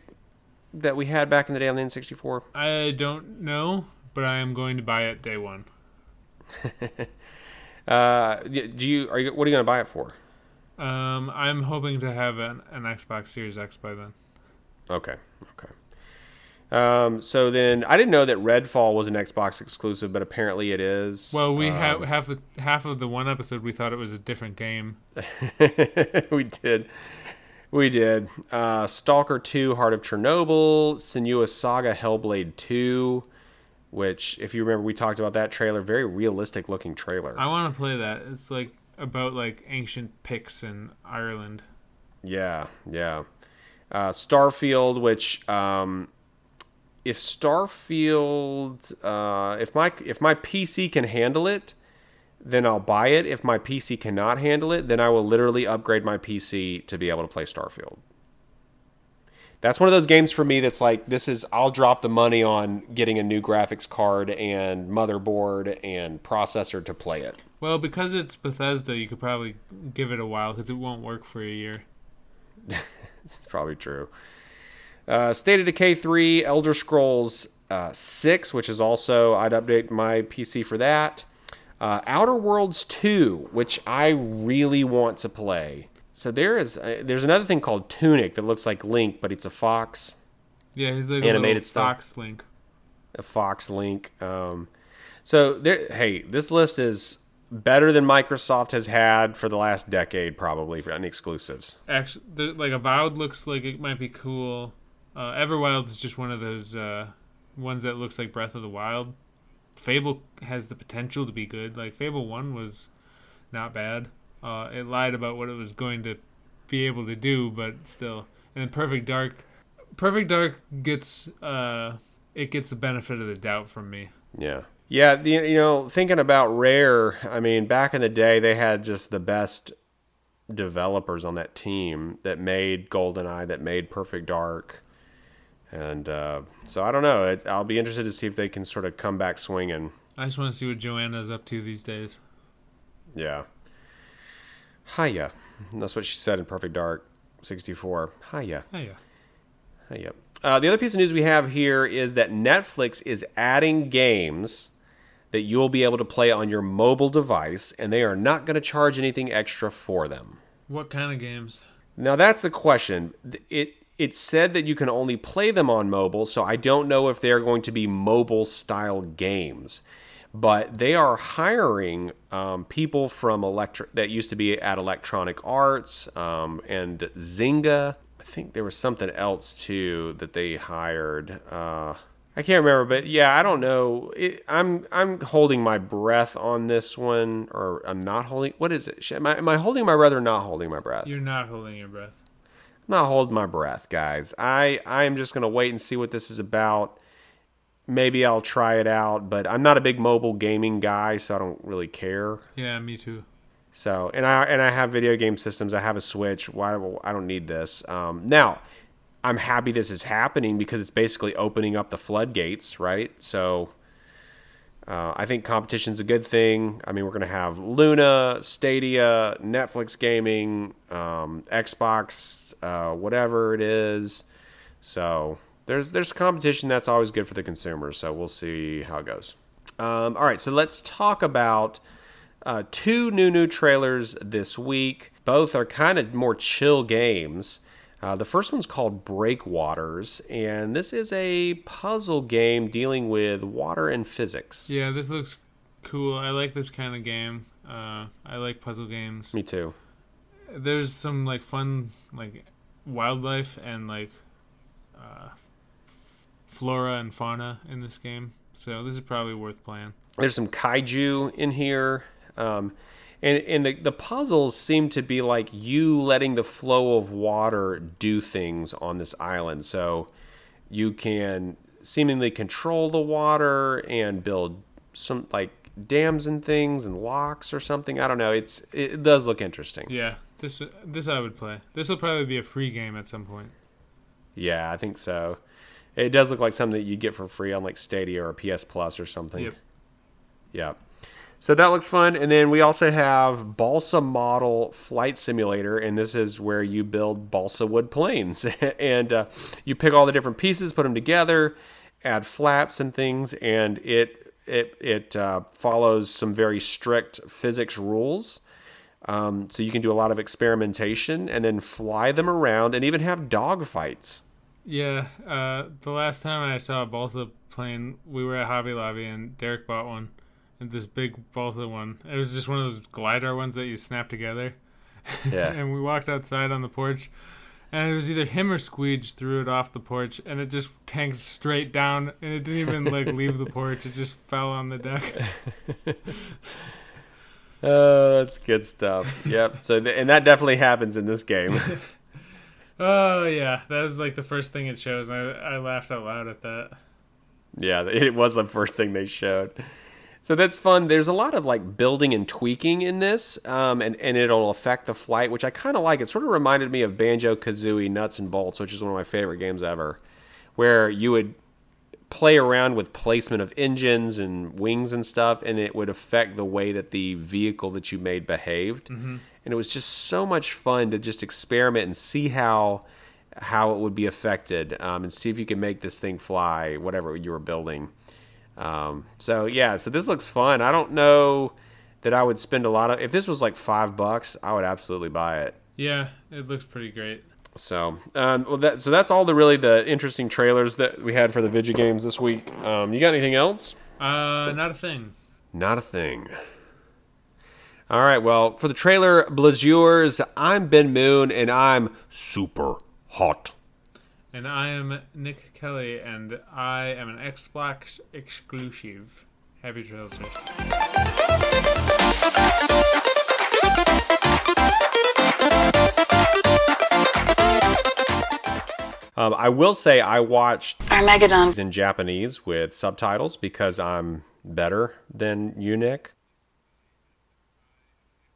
that we had back in the day on the N64? I don't know, but I am going to buy it day one. Uh, do you are you what are you going to buy it for? Um, I'm hoping to have an, an Xbox Series X by then. Okay. Okay. Um, so then I didn't know that Redfall was an Xbox exclusive, but apparently it is. Well, we Um, have half the half of the one episode. We thought it was a different game. we did. We did. Uh, Stalker 2, Heart of Chernobyl, Senua's Saga, Hellblade 2, which, if you remember, we talked about that trailer. Very realistic looking trailer. I want to play that. It's like about like ancient Picts in Ireland. Yeah, yeah. Uh, Starfield, which, um, if Starfield, uh, if my if my PC can handle it, then I'll buy it. If my PC cannot handle it, then I will literally upgrade my PC to be able to play Starfield. That's one of those games for me that's like this is I'll drop the money on getting a new graphics card and motherboard and processor to play it. Well, because it's Bethesda, you could probably give it a while because it won't work for a year. It's probably true. Uh, State of Decay 3, Elder Scrolls uh, 6, which is also, I'd update my PC for that. Uh, Outer Worlds 2, which I really want to play. So there is, uh, there's another thing called Tunic that looks like Link, but it's a fox, Yeah, he's like Animated a little stuff. Fox Link. a fox Link. Um, so there, hey, this list is better than Microsoft has had for the last decade, probably for any exclusives. Actually, like Avowed looks like it might be cool. Uh, Everwild is just one of those uh, ones that looks like Breath of the Wild. Fable has the potential to be good. Like Fable One was not bad. Uh, it lied about what it was going to be able to do, but still. And then Perfect Dark, Perfect Dark gets uh, it gets the benefit of the doubt from me. Yeah. Yeah, the, you know, thinking about Rare, I mean, back in the day, they had just the best developers on that team that made GoldenEye, that made Perfect Dark. And uh, so I don't know. It, I'll be interested to see if they can sort of come back swinging. I just want to see what Joanna's up to these days. Yeah. Hiya. That's what she said in Perfect Dark 64. Hiya. Yeah. Hiya. Uh, the other piece of news we have here is that Netflix is adding games that you'll be able to play on your mobile device, and they are not going to charge anything extra for them. What kind of games? Now that's the question. It it said that you can only play them on mobile, so I don't know if they're going to be mobile style games. But they are hiring um, people from electric that used to be at Electronic Arts um, and Zynga. I think there was something else too that they hired. Uh, I can't remember, but yeah, I don't know. It, I'm I'm holding my breath on this one, or I'm not holding. What is it? Am I, am I holding my breath or not holding my breath? You're not holding your breath. I'm not holding my breath, guys. I I'm just gonna wait and see what this is about. Maybe I'll try it out, but I'm not a big mobile gaming guy, so I don't really care. Yeah, me too. So, and I and I have video game systems. I have a Switch. Why? I don't need this. Um, now, I'm happy this is happening because it's basically opening up the floodgates, right? So, uh, I think competition's a good thing. I mean, we're gonna have Luna, Stadia, Netflix gaming, um, Xbox, uh, whatever it is. So there's there's competition that's always good for the consumers. So we'll see how it goes. Um, all right, so let's talk about uh, two new new trailers this week. Both are kind of more chill games. Uh, the first one's called Breakwaters, and this is a puzzle game dealing with water and physics. Yeah, this looks cool. I like this kind of game. Uh, I like puzzle games. Me too. There's some like fun like wildlife and like uh, flora and fauna in this game, so this is probably worth playing. There's some kaiju in here. Um, and and the, the puzzles seem to be like you letting the flow of water do things on this island. So you can seemingly control the water and build some like dams and things and locks or something. I don't know. It's it does look interesting. Yeah, this this I would play. This will probably be a free game at some point. Yeah, I think so. It does look like something that you get for free on like Stadia or PS Plus or something. Yep. Yeah. So that looks fun. And then we also have Balsa Model Flight Simulator, and this is where you build balsa wood planes. and uh, you pick all the different pieces, put them together, add flaps and things, and it it it uh, follows some very strict physics rules. Um, so you can do a lot of experimentation and then fly them around and even have dog fights. Yeah, uh, the last time I saw a balsa plane, we were at Hobby Lobby and Derek bought one, and this big balsa one. It was just one of those glider ones that you snap together. Yeah. and we walked outside on the porch, and it was either him or Squeege threw it off the porch, and it just tanked straight down, and it didn't even like leave the porch. It just fell on the deck. Oh, that's good stuff. Yep. So th- and that definitely happens in this game. Oh yeah, that was like the first thing it shows. I I laughed out loud at that. yeah, it was the first thing they showed. So that's fun. There's a lot of like building and tweaking in this, um, and and it'll affect the flight, which I kind of like. It sort of reminded me of Banjo Kazooie Nuts and Bolts, which is one of my favorite games ever, where you would play around with placement of engines and wings and stuff, and it would affect the way that the vehicle that you made behaved. And it was just so much fun to just experiment and see how how it would be affected, um, and see if you can make this thing fly, whatever you were building. Um, so yeah, so this looks fun. I don't know that I would spend a lot of. If this was like five bucks, I would absolutely buy it. Yeah, it looks pretty great. So, um, well, that so that's all the really the interesting trailers that we had for the video games this week. Um, you got anything else? Uh, not a thing. Not a thing. All right. Well, for the trailer Blazers, I'm Ben Moon, and I'm Super hot. And I am Nick Kelly, and I am an Xbox exclusive. Happy trails, sir. Um, I will say I watched Armageddon. in Japanese with subtitles because I'm better than you, Nick.